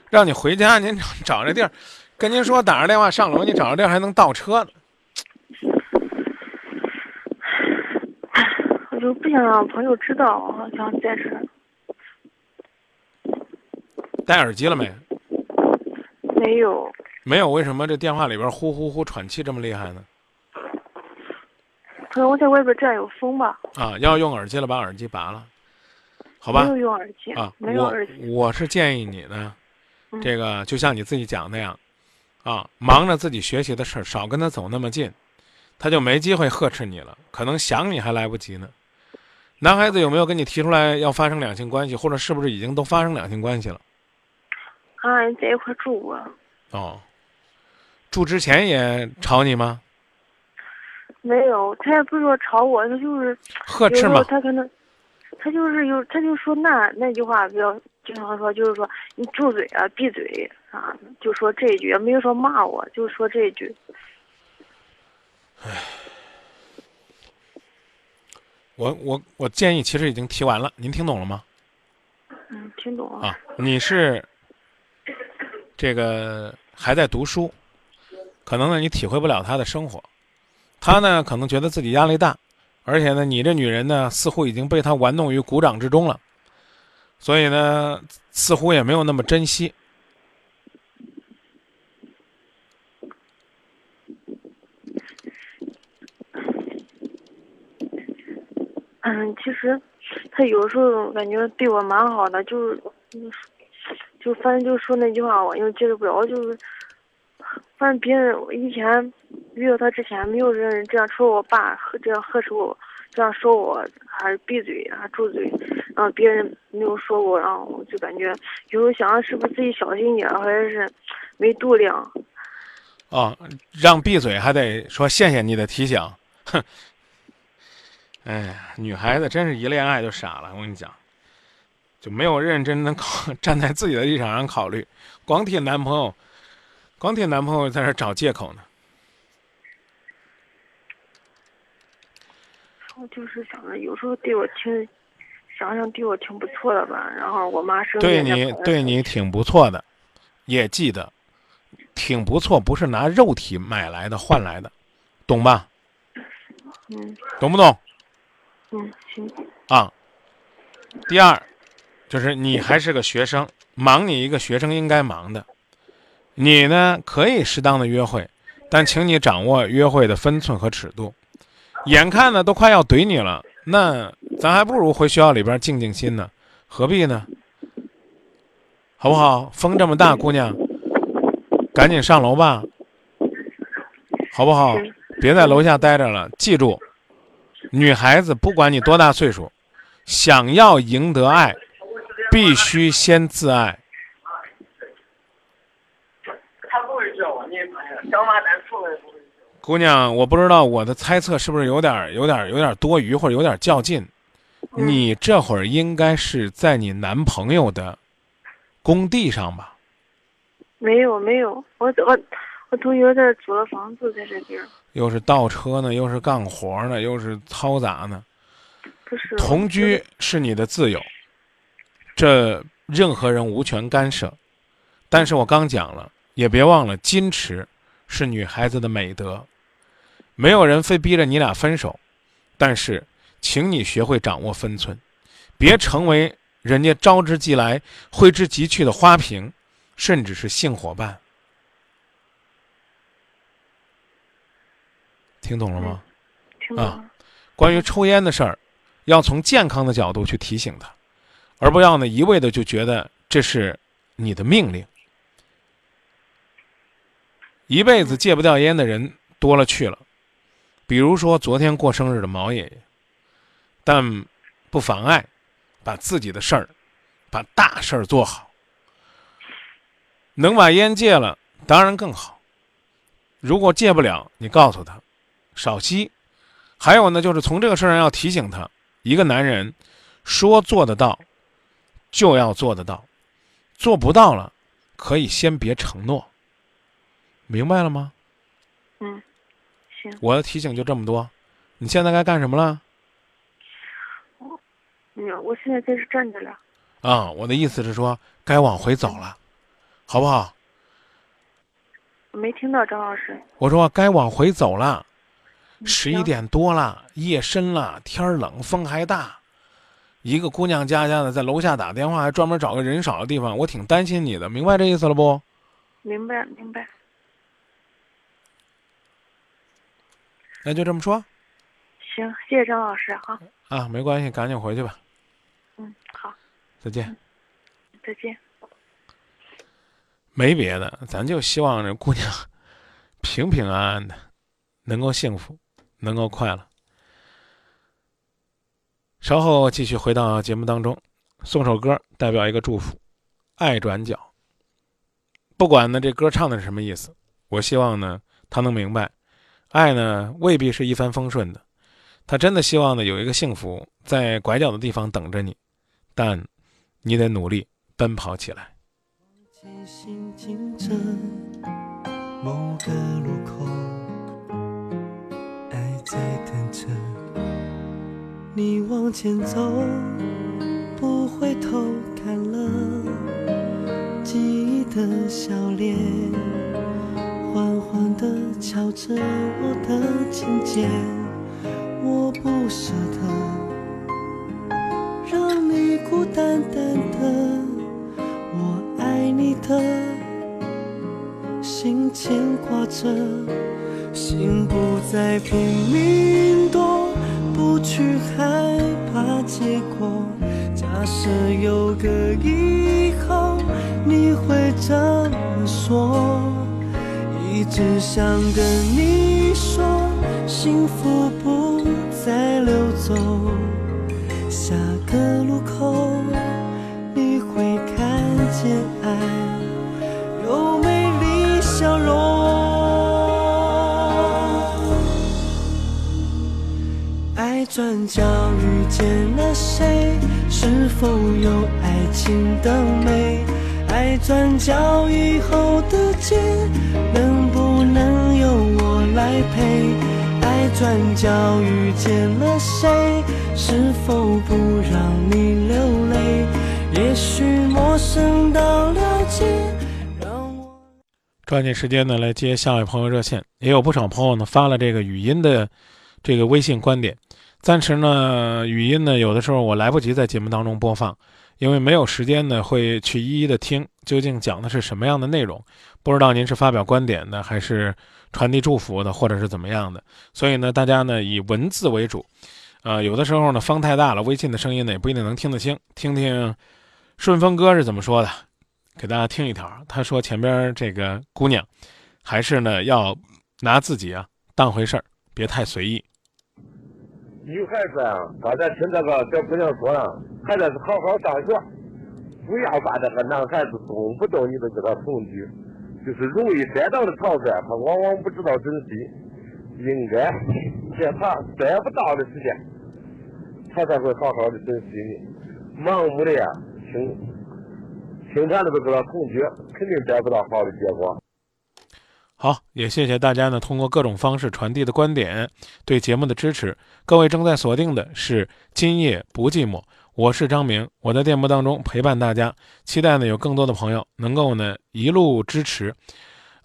Speaker 3: 让你回家，您找找这地儿，跟您说打着电话上楼，你找着地儿还能倒车呢。
Speaker 10: 我就不想让朋友知道，我想在这儿
Speaker 3: 戴耳机了没？
Speaker 10: 没有。
Speaker 3: 没有，为什么这电话里边呼呼呼喘气这么厉害呢？
Speaker 10: 可能我在外边这样有风吧。
Speaker 3: 啊，要用耳机了，把耳机拔了，好吧？
Speaker 10: 没有用耳机
Speaker 3: 啊，
Speaker 10: 没有耳机。
Speaker 3: 我我是建议你呢，
Speaker 10: 嗯
Speaker 3: 这个就像你自己讲那样，啊，忙着自己学习的事儿，少跟他走那么近，他就没机会呵斥你了，可能想你还来不及呢。男孩子有没有跟你提出来要发生两性关系，或者是不是已经都发生两性关系了？
Speaker 10: 俺俩在一块住过，
Speaker 3: 哦，住之前也吵你吗？
Speaker 10: 没有，他也不是说吵我，他就是
Speaker 3: 呵斥嘛
Speaker 10: 他可能，他就是有，他就说那那句话比较经常说，就是说你住嘴啊，闭嘴啊，就说这一句，也没有说骂我，就说这一句。
Speaker 3: 我我我建议其实已经提完了，您听懂了吗？
Speaker 10: 嗯，听懂了。
Speaker 3: 啊，你是这个还在读书，可能呢你体会不了他的生活，他呢可能觉得自己压力大，而且呢你这女人呢似乎已经被他玩弄于股掌之中了，所以呢似乎也没有那么珍惜。
Speaker 10: 嗯，其实他有时候感觉对我蛮好的，就是，就反正就说那句话，我又接受不了，就是，反正别人以前遇到他之前，没有人这样说我爸和，这样呵斥我，这样说我，还是闭嘴，还住嘴，然后别人没有说过，然后我就感觉有时候想想是不是自己小心点，或者是没度量。
Speaker 3: 啊，让闭嘴还得说谢谢你的提醒，哼。哎呀，女孩子真是一恋爱就傻了。我跟你讲，就没有认真的考 站在自己的立场上考虑，光替男朋友，光替男朋友在这找借口呢。
Speaker 10: 我就是想着，有时候对我挺，想想对我挺不错的吧。然后我妈生
Speaker 3: 对你对你挺不错的，也记得，挺不错不是拿肉体买来的换来的，懂吧？
Speaker 10: 嗯。
Speaker 3: 懂不懂？
Speaker 10: 嗯，行。
Speaker 3: 啊，第二，就是你还是个学生，忙你一个学生应该忙的。你呢可以适当的约会，但请你掌握约会的分寸和尺度。眼看呢都快要怼你了，那咱还不如回学校里边静静心呢，何必呢？好不好？风这么大，姑娘，赶紧上楼吧，好不好？别在楼下待着了，记住。女孩子不管你多大岁数，想要赢得爱，必须先自爱。
Speaker 11: 他不会叫我，你小马丹出来。
Speaker 3: 姑娘，我不知道我的猜测是不是有点、有点、有点多余，或者有点较劲。你这会儿应该是在你男朋友的工地上吧？
Speaker 10: 没有，没有，我我我同学在租了房子在这边。
Speaker 3: 又是倒车呢，又是干活呢，又是嘈杂呢。
Speaker 10: 不是
Speaker 3: 同居是你的自由，这任何人无权干涉。但是我刚讲了，也别忘了，矜持是女孩子的美德。没有人非逼着你俩分手，但是，请你学会掌握分寸，别成为人家招之即来、挥之即去的花瓶，甚至是性伙伴。听懂了吗？
Speaker 10: 听懂了。
Speaker 3: 关于抽烟的事儿，要从健康的角度去提醒他，而不要呢一味的就觉得这是你的命令。一辈子戒不掉烟的人多了去了，比如说昨天过生日的毛爷爷，但不妨碍把自己的事儿，把大事儿做好。能把烟戒了，当然更好。如果戒不了，你告诉他。少吸，还有呢，就是从这个事儿上要提醒他：一个男人说做得到，就要做得到；做不到了，可以先别承诺。明白了吗？
Speaker 10: 嗯，行。
Speaker 3: 我的提醒就这么多。你现在该干什么了？
Speaker 10: 我，我现在在这站着了。
Speaker 3: 啊，我的意思是说，该往回走了，好不好？
Speaker 10: 我没听到张老师。
Speaker 3: 我说该往回走了。十一点多了，夜深了，天冷，风还大。一个姑娘家家的在楼下打电话，还专门找个人少的地方，我挺担心你的，明白这意思了不？
Speaker 10: 明白，明白。
Speaker 3: 那就这么说。
Speaker 10: 行，谢谢张老师哈。
Speaker 3: 啊，没关系，赶紧回去吧。
Speaker 10: 嗯，好。
Speaker 3: 再见。
Speaker 10: 再见。
Speaker 3: 没别的，咱就希望这姑娘 平平安安的，能够幸福。能够快乐。稍后继续回到节目当中，送首歌代表一个祝福，《爱转角》。不管呢这歌唱的是什么意思，我希望呢他能明白，爱呢未必是一帆风顺的，他真的希望呢有一个幸福在拐角的地方等着你，但你得努力奔跑起来。
Speaker 5: 某个路口，爱在等着你往前走，不回头看了记忆的笑脸，敲着我的琴键，我不舍得让你孤单单的。我爱你的心牵挂着，心不再拼命躲，不去害怕结果。假设有个以后，你会怎么说？只想跟你说，幸福不再溜走，下个路口。你会看见爱有美丽笑容。爱转角遇见了谁？是否有爱情的美？爱转角以后的街，能不能由我来陪？爱转角遇见了谁？是否不让你流泪？也许陌生到了解，让我
Speaker 3: 抓紧时间呢来接下位朋友热线，也有不少朋友呢发了这个语音的这个微信观点。暂时呢，语音呢有的时候我来不及在节目当中播放，因为没有时间呢会去一一的听究竟讲的是什么样的内容。不知道您是发表观点的，还是传递祝福的，或者是怎么样的。所以呢，大家呢以文字为主。呃，有的时候呢风太大了，微信的声音呢也不一定能听得清。听听顺风哥是怎么说的，给大家听一条。他说前边这个姑娘，还是呢要拿自己啊当回事儿，别太随意。
Speaker 12: 女孩子啊，刚才听这个小姑娘说了，还得是好好上学，不要把这个男孩子动不动你都给他恐惧，就是容易得到的草率，他往往不知道珍惜，应该在他得不到的时间，他才会好好的珍惜你。盲目的呀，听听他的都给他恐惧，肯定得不到好的结果。
Speaker 3: 好，也谢谢大家呢，通过各种方式传递的观点，对节目的支持。各位正在锁定的是《今夜不寂寞》，我是张明，我在电波当中陪伴大家。期待呢有更多的朋友能够呢一路支持，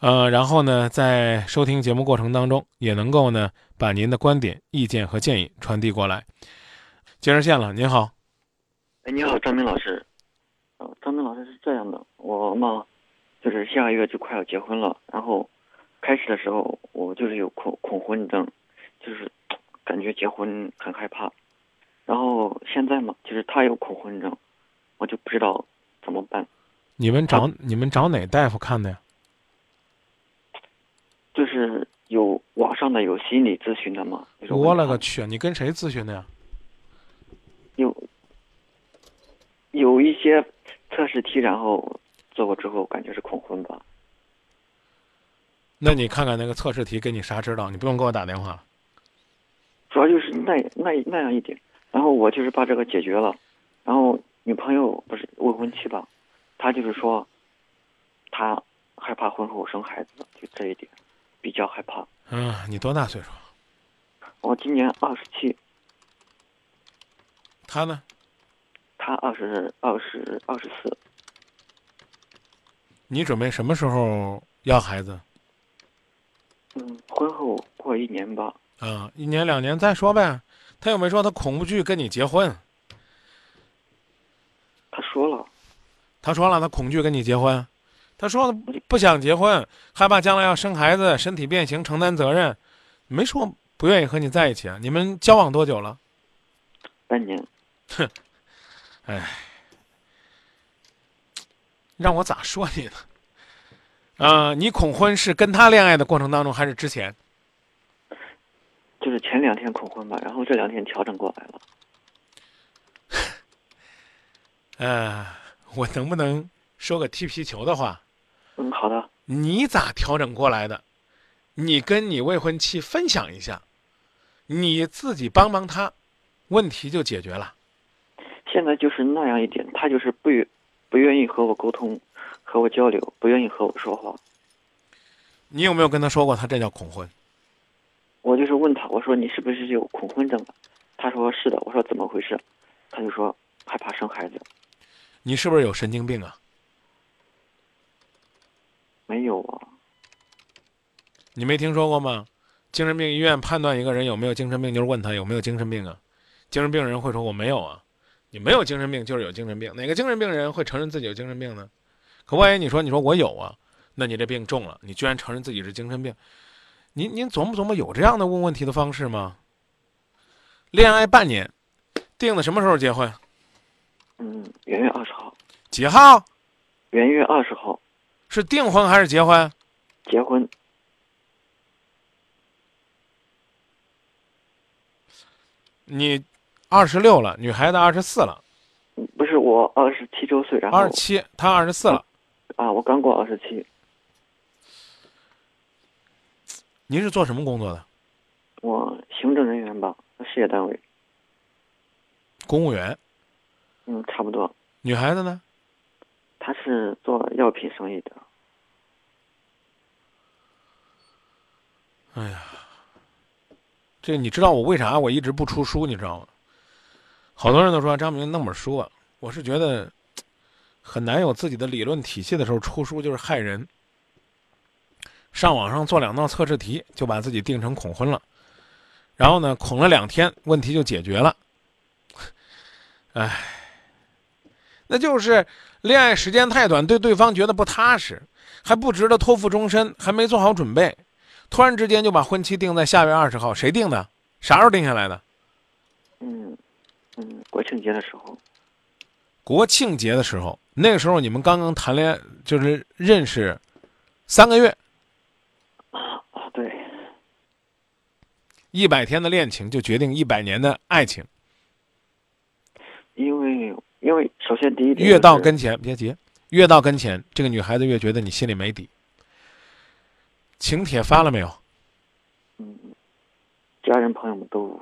Speaker 3: 呃，然后呢在收听节目过程当中也能够呢把您的观点、意见和建议传递过来。接热线了，您好，
Speaker 13: 哎，你好，张明老师。呃，张明老师是这样的，我嘛，就是下个月就快要结婚了，然后。开始的时候，我就是有恐恐婚症，就是 感觉结婚很害怕。然后现在嘛，就是他有恐婚症，我就不知道怎么办。
Speaker 3: 你们找你们找哪大夫看的呀？
Speaker 13: 就是有网上的，有心理咨询的嘛。
Speaker 3: 我勒个去！你跟谁咨询的呀？
Speaker 13: 有有一些测试题，然后做过之后，感觉是恐婚吧。
Speaker 3: 那你看看那个测试题给你啥指导？你不用给我打电话。
Speaker 13: 主要就是那那那样一点，然后我就是把这个解决了，然后女朋友不是未婚妻吧，她就是说，她害怕婚后生孩子，就这一点比较害怕。
Speaker 3: 嗯，你多大岁数？
Speaker 13: 我今年二十七。
Speaker 3: 他呢？
Speaker 13: 他二十二十二十四。
Speaker 3: 你准备什么时候要孩子？
Speaker 13: 嗯，婚后过一年吧。
Speaker 3: 啊，一年两年再说呗。他又没说他恐惧跟你结婚。
Speaker 13: 他说了。
Speaker 3: 他说了，他恐惧跟你结婚。他说不想结婚，害怕将来要生孩子，身体变形，承担责任。没说不愿意和你在一起啊？你们交往多久了？
Speaker 13: 半年。
Speaker 3: 哼，哎，让我咋说你呢？啊，你恐婚是跟他恋爱的过程当中，还是之前？
Speaker 13: 就是前两天恐婚吧，然后这两天调整过来了。
Speaker 3: 呃，我能不能说个踢皮球的话？
Speaker 13: 嗯，好的。
Speaker 3: 你咋调整过来的？你跟你未婚妻分享一下，你自己帮帮他，问题就解决了。
Speaker 13: 现在就是那样一点，他就是不愿不愿意和我沟通，和我交流，不愿意和我说话。
Speaker 3: 你有没有跟他说过，他这叫恐婚？
Speaker 13: 我就是问他，我说你是不是有恐婚症啊？他说是的。我说怎么回事？他就说害怕生孩子。
Speaker 3: 你是不是有神经病啊？
Speaker 13: 没有啊。
Speaker 3: 你没听说过吗？精神病医院判断一个人有没有精神病，就是问他有没有精神病啊。精神病人会说我没有啊。你没有精神病就是有精神病，哪个精神病人会承认自己有精神病呢？可万一你说你说我有啊，那你这病重了，你居然承认自己是精神病，您您琢磨琢磨有这样的问问题的方式吗？恋爱半年，定的什么时候结婚？
Speaker 13: 嗯，元月二十号。
Speaker 3: 几号？
Speaker 13: 元月二十号。
Speaker 3: 是订婚还是结婚？
Speaker 13: 结婚。
Speaker 3: 你。二十六了，女孩子二十四了，
Speaker 13: 不是我二十七周岁，然后
Speaker 3: 二十七，她二十四了，
Speaker 13: 啊，我刚过二十七。
Speaker 3: 您是做什么工作的？
Speaker 13: 我行政人员吧，事业单位。
Speaker 3: 公务员。
Speaker 13: 嗯，差不多。
Speaker 3: 女孩子呢？
Speaker 13: 她是做药品生意的。
Speaker 3: 哎呀，这你知道我为啥我一直不出书？你知道吗？好多人都说张明弄本书啊，我是觉得很难有自己的理论体系的时候出书就是害人。上网上做两道测试题就把自己定成恐婚了，然后呢恐了两天问题就解决了。唉，那就是恋爱时间太短，对对方觉得不踏实，还不值得托付终身，还没做好准备，突然之间就把婚期定在下月二十号，谁定的？啥时候定下来的？
Speaker 13: 嗯。嗯，国庆节的时候，
Speaker 3: 国庆节的时候，那个时候你们刚刚谈恋爱，就是认识三个月。
Speaker 13: 啊啊，对，
Speaker 3: 一百天的恋情就决定一百年的爱情。
Speaker 13: 因为，因为首先第一点，
Speaker 3: 越到跟前别急，越到跟前，这个女孩子越觉得你心里没底。请帖发了没有？
Speaker 13: 嗯，家人朋友们都。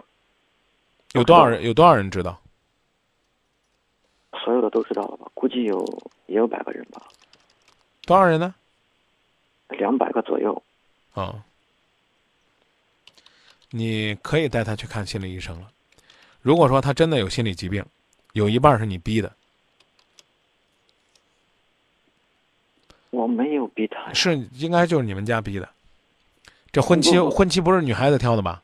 Speaker 3: 有多少人？有多少人知道？
Speaker 13: 所有的都知道了吧？估计有也有百个人吧。
Speaker 3: 多少人呢？
Speaker 13: 两百个左右。
Speaker 3: 啊，你可以带他去看心理医生了。如果说他真的有心理疾病，有一半是你逼的。
Speaker 13: 我没有逼他。
Speaker 3: 是应该就是你们家逼的。这婚期婚期不是女孩子挑的吧？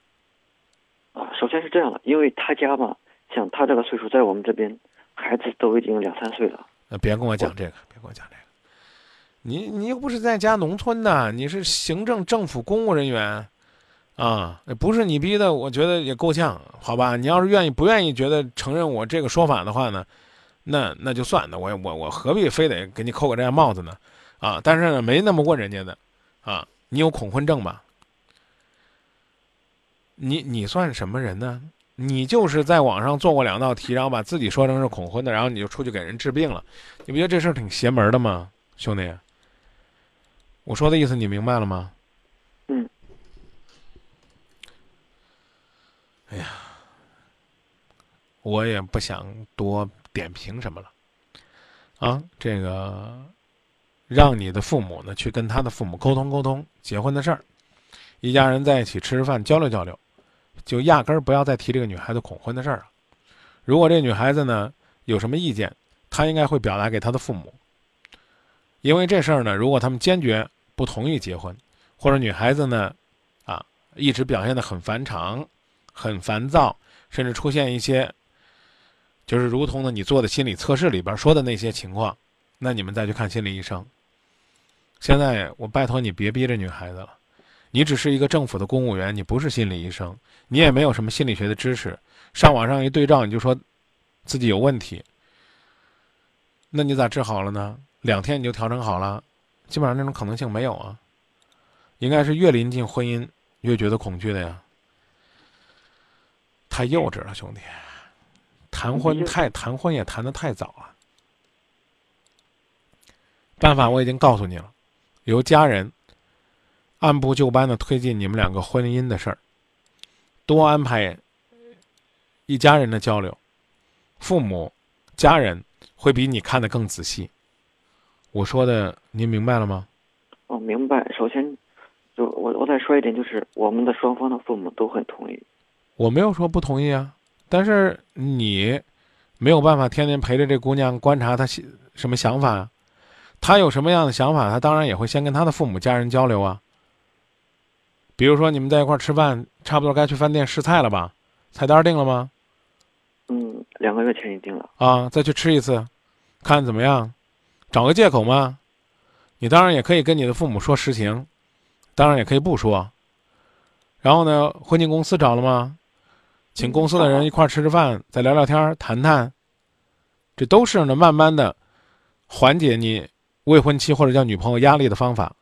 Speaker 13: 啊首先是这样的，因为他家吧，像他这个岁数，在我们这边，孩子都已经两三岁了。
Speaker 3: 那别跟我讲这个，别跟我讲这个。你你又不是在家农村的，你是行政政府公务人员，啊，不是你逼的，我觉得也够呛，好吧？你要是愿意不愿意觉得承认我这个说法的话呢，那那就算，了我我我何必非得给你扣个这样帽子呢？啊，但是呢，没那么问人家的，啊，你有恐婚症吧？你你算什么人呢？你就是在网上做过两道题，然后把自己说成是恐婚的，然后你就出去给人治病了。你不觉得这事儿挺邪门的吗，兄弟？我说的意思你明白了吗？
Speaker 13: 嗯。
Speaker 3: 哎呀，我也不想多点评什么了。啊，这个让你的父母呢去跟他的父母沟通沟通结婚的事儿，一家人在一起吃吃饭交流交流。就压根儿不要再提这个女孩子恐婚的事儿了。如果这女孩子呢有什么意见，她应该会表达给她的父母。因为这事儿呢，如果他们坚决不同意结婚，或者女孩子呢，啊，一直表现的很反常、很烦躁，甚至出现一些，就是如同呢你做的心理测试里边说的那些情况，那你们再去看心理医生。现在我拜托你别逼着女孩子了。你只是一个政府的公务员，你不是心理医生，你也没有什么心理学的知识。上网上一对照，你就说自己有问题，那你咋治好了呢？两天你就调整好了？基本上那种可能性没有啊。应该是越临近婚姻越觉得恐惧的呀。太幼稚了，兄弟，谈婚太谈婚也谈的太早了。办法我已经告诉你了，由家人。按部就班的推进你们两个婚姻的事儿，多安排一家人的交流，父母、家人会比你看得更仔细。我说的您明白了吗？
Speaker 13: 哦，明白。首先，就我我再说一点，就是我们的双方的父母都很同意。
Speaker 3: 我没有说不同意啊，但是你没有办法天天陪着这姑娘观察她什么想法啊？她有什么样的想法，她当然也会先跟她的父母家人交流啊。比如说你们在一块儿吃饭，差不多该去饭店试菜了吧？菜单定了吗？
Speaker 13: 嗯，两个月前已定了。
Speaker 3: 啊，再去吃一次，看怎么样？找个借口吗？你当然也可以跟你的父母说实情，当然也可以不说。然后呢，婚庆公司找了吗？请公司的人一块儿吃吃饭，再聊聊天谈谈。这都是呢，慢慢的缓解你未婚妻或者叫女朋友压力的方法。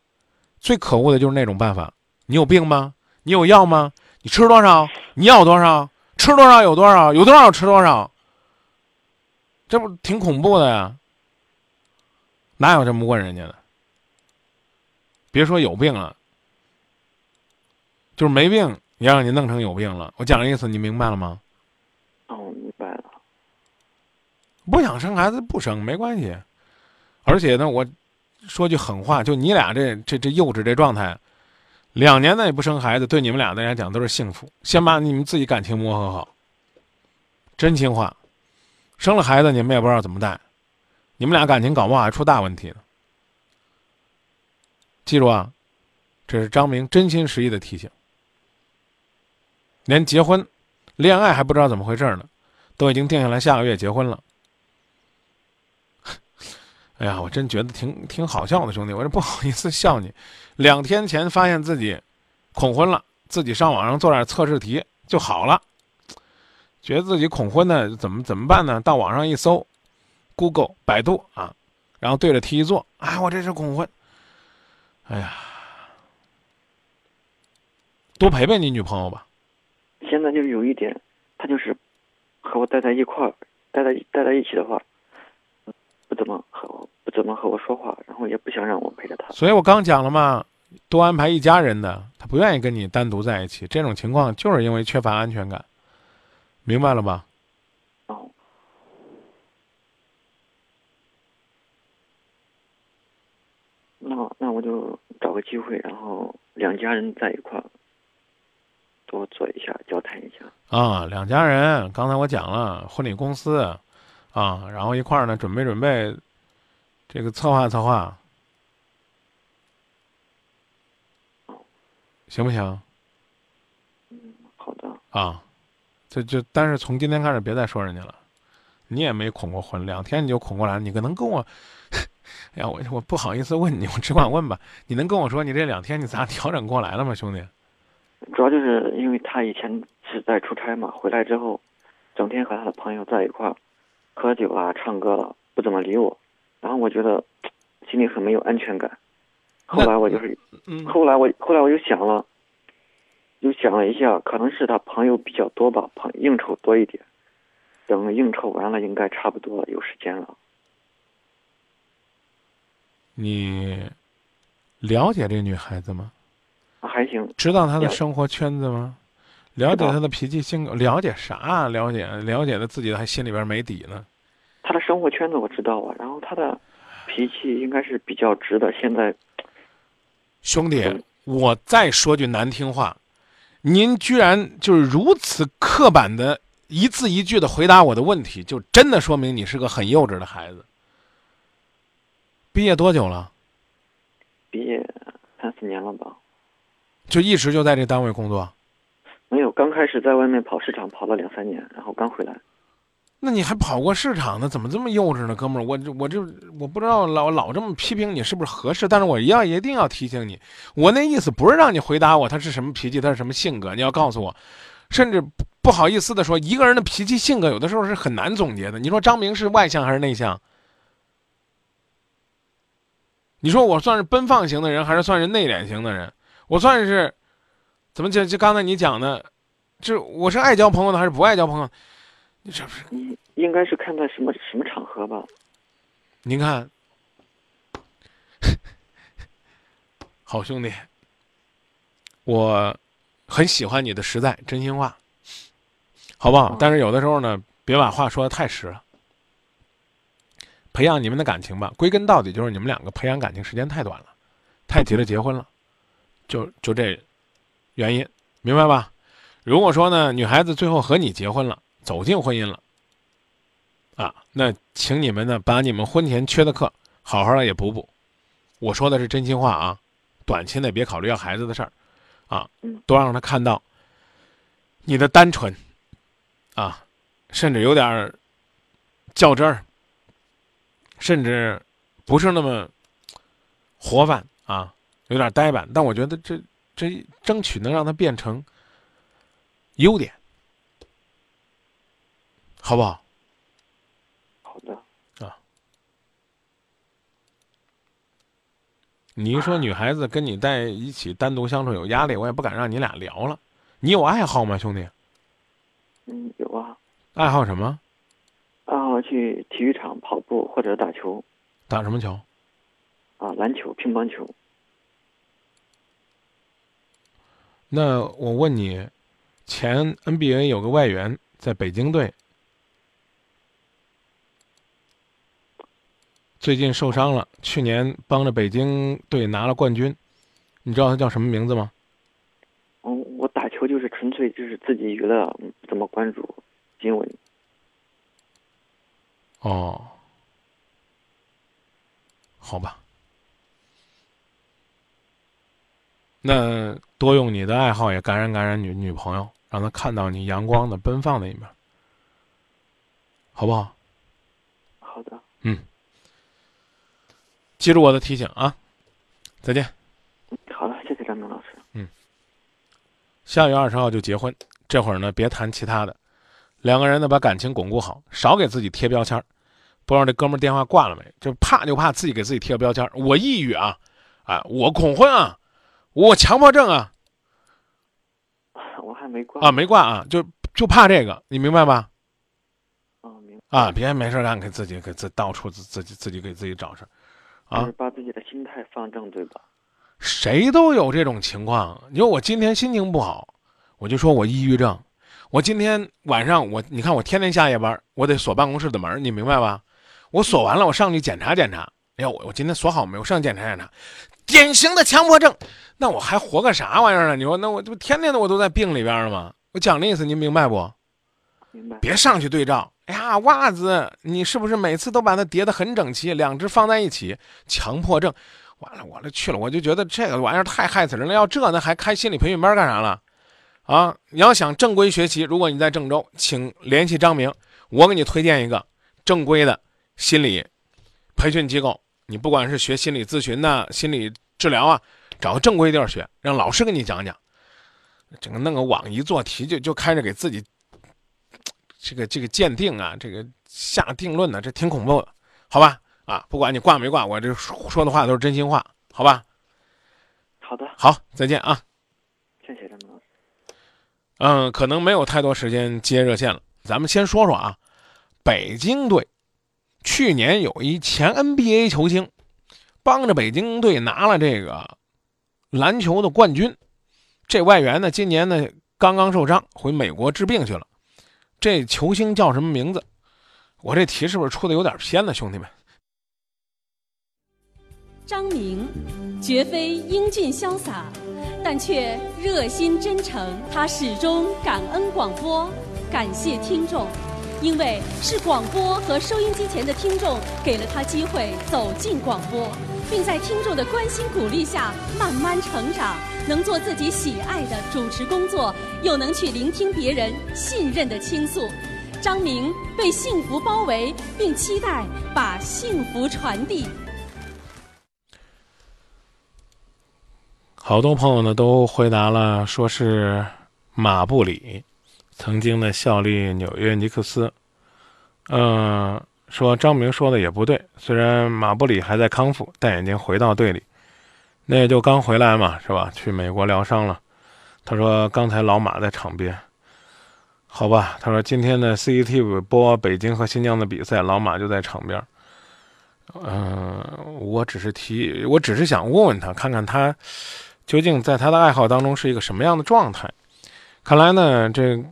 Speaker 3: 最可恶的就是那种办法。你有病吗？你有药吗？你吃多少？你要多少？吃多少有多少？有多少吃多少？这不挺恐怖的呀？哪有这么问人家的？别说有病了，就是没病，也让你弄成有病了。我讲的意思你明白了吗？
Speaker 13: 哦，明白了。
Speaker 3: 不想生孩子不生没关系，而且呢，我说句狠话，就你俩这这这幼稚这状态，两年内不生孩子，对你们俩来讲都是幸福。先把你们自己感情磨合好，真心话。生了孩子你们也不知道怎么带，你们俩感情搞不好还出大问题呢。记住啊，这是张明真心实意的提醒。连结婚、恋爱还不知道怎么回事呢，都已经定下来下个月结婚了。哎呀，我真觉得挺挺好笑的，兄弟，我这不好意思笑你。两天前发现自己恐婚了，自己上网上做点测试题就好了。觉得自己恐婚呢，怎么怎么办呢？到网上一搜，Google、百度啊，然后对着题一做，哎，我这是恐婚。哎呀，多陪陪你女朋友吧。
Speaker 13: 现在就有一点，他就是和我待在一块儿，待在待在一起的话，不怎么和我不怎么和我说话，然后也不想让我陪着他。
Speaker 3: 所以我刚讲了嘛，多安排一家人的，他不愿意跟你单独在一起。这种情况就是因为缺乏安全感，明白了吧？
Speaker 13: 哦。那那我就找个机会，然后两家人在一块儿多做一下，交谈一下。
Speaker 3: 啊，两家人，刚才我讲了婚礼公司，啊，然后一块儿呢准备准备，这个策划策划，行不行？
Speaker 13: 嗯，好的。
Speaker 3: 啊，这就但是从今天开始别再说人家了，你也没恐过婚，两天你就恐过来，你可能跟我。哎呀，我我不好意思问你，我只管问吧。你能跟我说你这两天你咋调整过来了吗，兄弟？
Speaker 13: 主要就是因为他以前是在出差嘛，回来之后，整天和他的朋友在一块儿喝酒啊、唱歌了，不怎么理我。然后我觉得心里很没有安全感。后来我就是，后来我后来我又想了，又想了一下，可能是他朋友比较多吧，朋应酬多一点。等应酬完了，应该差不多有时间了。
Speaker 3: 你了解这女孩子吗？
Speaker 13: 还行。
Speaker 3: 知道她的生活圈子吗？了解她的脾气性格？了解啥？了解了解的自己还心里边没底呢。
Speaker 13: 她的生活圈子我知道啊，然后他的脾气应该是比较直的。现在，
Speaker 3: 兄弟，我再说句难听话，您居然就是如此刻板的一字一句的回答我的问题，就真的说明你是个很幼稚的孩子。毕业多久了？
Speaker 13: 毕业三四年了吧。
Speaker 3: 就一直就在这单位工作？
Speaker 13: 没有，刚开始在外面跑市场跑了两三年，然后刚回来。
Speaker 3: 那你还跑过市场呢？怎么这么幼稚呢，哥们儿？我这我这我不知道老老这么批评你是不是合适？但是我要一定要提醒你，我那意思不是让你回答我他是什么脾气，他是什么性格，你要告诉我。甚至不好意思的说，一个人的脾气性格有的时候是很难总结的。你说张明是外向还是内向？你说我算是奔放型的人，还是算是内敛型的人？我算是怎么就就刚才你讲的，就我是爱交朋友的还是不爱交朋友？你这不是
Speaker 13: 应该是看在什么什么场合吧？
Speaker 3: 您看，好兄弟，我很喜欢你的实在真心话，好不好？但是有的时候呢，别把话说的太实了。培养你们的感情吧，归根到底就是你们两个培养感情时间太短了，太急着结婚了，就就这原因，明白吧？如果说呢，女孩子最后和你结婚了，走进婚姻了，啊，那请你们呢把你们婚前缺的课好好的也补补。我说的是真心话啊，短期内别考虑要孩子的事儿，啊，多让他看到你的单纯，啊，甚至有点儿较真儿。甚至不是那么活泛啊，有点呆板，但我觉得这这争取能让他变成优点，好不好？
Speaker 13: 好的。
Speaker 3: 啊，你一说女孩子跟你在一起单独相处有压力，我也不敢让你俩聊了。你有爱好吗，兄弟？
Speaker 13: 嗯，有啊。
Speaker 3: 爱好什么？
Speaker 13: 爱好去体育场跑步或者打球，
Speaker 3: 打什么球？
Speaker 13: 啊，篮球、乒乓球。
Speaker 3: 那我问你，前 NBA 有个外援在北京队，最近受伤了，去年帮着北京队拿了冠军，你知道他叫什么名字吗？
Speaker 13: 哦，我打球就是纯粹就是自己娱乐，不怎么关注新闻。
Speaker 3: 哦，好吧，那多用你的爱好也感染感染女女朋友，让她看到你阳光的奔放的一面，好不好？
Speaker 13: 好的。
Speaker 3: 嗯，记住我的提醒啊！再见。
Speaker 13: 好的，谢谢张明老师。
Speaker 3: 嗯，下月二十号就结婚，这会儿呢别谈其他的。两个人呢，把感情巩固好，少给自己贴标签不知道这哥们儿电话挂了没？就怕就怕自己给自己贴个标签我抑郁啊，啊，我恐婚啊，我强迫症啊。
Speaker 13: 我还没挂
Speaker 3: 啊，没挂啊，就就怕这个，你明白吧？
Speaker 13: 啊，明
Speaker 3: 啊，别没事干给自己给自到处自自己自己给自己找事啊。
Speaker 13: 把自己的心态放正，对吧？
Speaker 3: 谁都有这种情况。你说我今天心情不好，我就说我抑郁症。我今天晚上我你看我天天下夜班，我得锁办公室的门，你明白吧？我锁完了，我上去检查检查。哎呀，我我今天锁好没有？我上去检查检查，典型的强迫症。那我还活个啥玩意儿呢？你说，那我这不天天的我都在病里边了吗？我讲的意思您明白不？
Speaker 13: 明白。
Speaker 3: 别上去对照。哎呀，袜子，你是不是每次都把它叠得很整齐，两只放在一起？强迫症。完了，我这去了，我就觉得这个玩意儿太害死人了。要这，那还开心理培训班干啥了？啊！你要想正规学习，如果你在郑州，请联系张明，我给你推荐一个正规的心理培训机构。你不管是学心理咨询呐、心理治疗啊，找个正规地儿学，让老师给你讲讲。整个弄个网一做题就就开始给自己这个这个鉴定啊，这个下定论呢，这挺恐怖的，好吧？啊，不管你挂没挂，我这说的话都是真心话，好吧？
Speaker 13: 好的，
Speaker 3: 好，再见啊！
Speaker 13: 谢谢张明老师。
Speaker 3: 嗯，可能没有太多时间接热线了。咱们先说说啊，北京队去年有一前 NBA 球星，帮着北京队拿了这个篮球的冠军。这外援呢，今年呢刚刚受伤，回美国治病去了。这球星叫什么名字？我这题是不是出的有点偏了，兄弟们？
Speaker 14: 张明，绝非英俊潇洒。但却热心真诚，他始终感恩广播，感谢听众，因为是广播和收音机前的听众给了他机会走进广播，并在听众的关心鼓励下慢慢成长，能做自己喜爱的主持工作，又能去聆听别人信任的倾诉。张明被幸福包围，并期待把幸福传递。
Speaker 3: 好多朋友呢都回答了，说是马布里，曾经的效力纽约尼克斯。嗯，说张明说的也不对，虽然马布里还在康复，但已经回到队里。那也就刚回来嘛，是吧？去美国疗伤了。他说刚才老马在场边，好吧？他说今天的 CCTV 播北京和新疆的比赛，老马就在场边。嗯，我只是提，我只是想问问他，看看他。究竟在他的爱好当中是一个什么样的状态？看来呢，这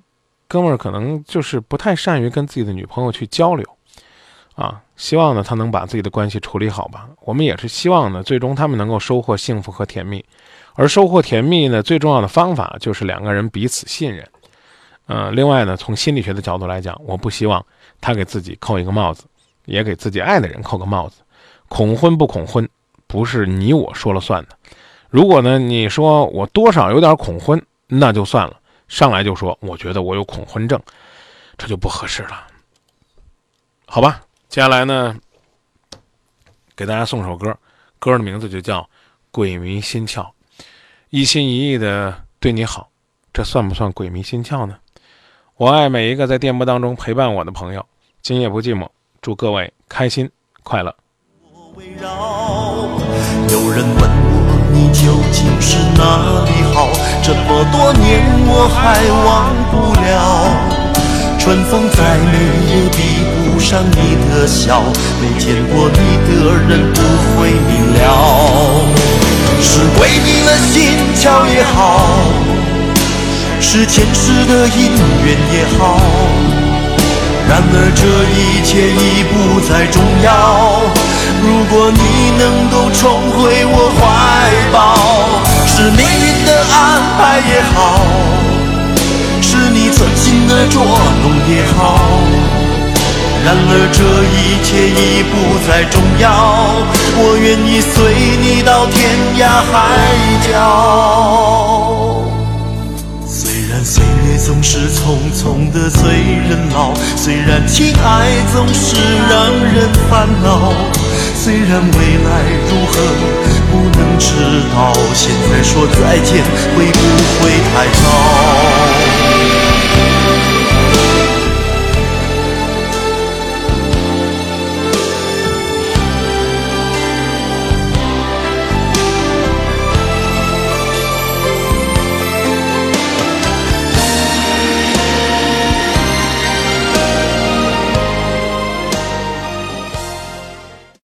Speaker 3: 哥们儿可能就是不太善于跟自己的女朋友去交流，啊，希望呢他能把自己的关系处理好吧。我们也是希望呢，最终他们能够收获幸福和甜蜜，而收获甜蜜呢，最重要的方法就是两个人彼此信任。嗯，另外呢，从心理学的角度来讲，我不希望他给自己扣一个帽子，也给自己爱的人扣个帽子。恐婚不恐婚，不是你我说了算的。如果呢，你说我多少有点恐婚，那就算了。上来就说，我觉得我有恐婚症，这就不合适了。好吧，接下来呢，给大家送首歌，歌的名字就叫《鬼迷心窍》，一心一意的对你好，这算不算鬼迷心窍呢？我爱每一个在电波当中陪伴我的朋友，今夜不寂寞，祝各位开心快乐。
Speaker 15: 有人问，究竟是哪里好？这么多年我还忘不了。春风再美也比不上你的笑，没见过你的人不会明了。是鬼迷了心窍也好。是前世的因缘也好，然而这一切已不再重要。如果你能够重回我怀抱，是命运的安排也好，是你存心的捉弄也好。然而这一切已不再重要，我愿意随你到天涯海角。虽然岁月总是匆匆的催人老，虽然情爱总是让人烦恼，虽然未来如何不能知道，现在说再见会不会太早？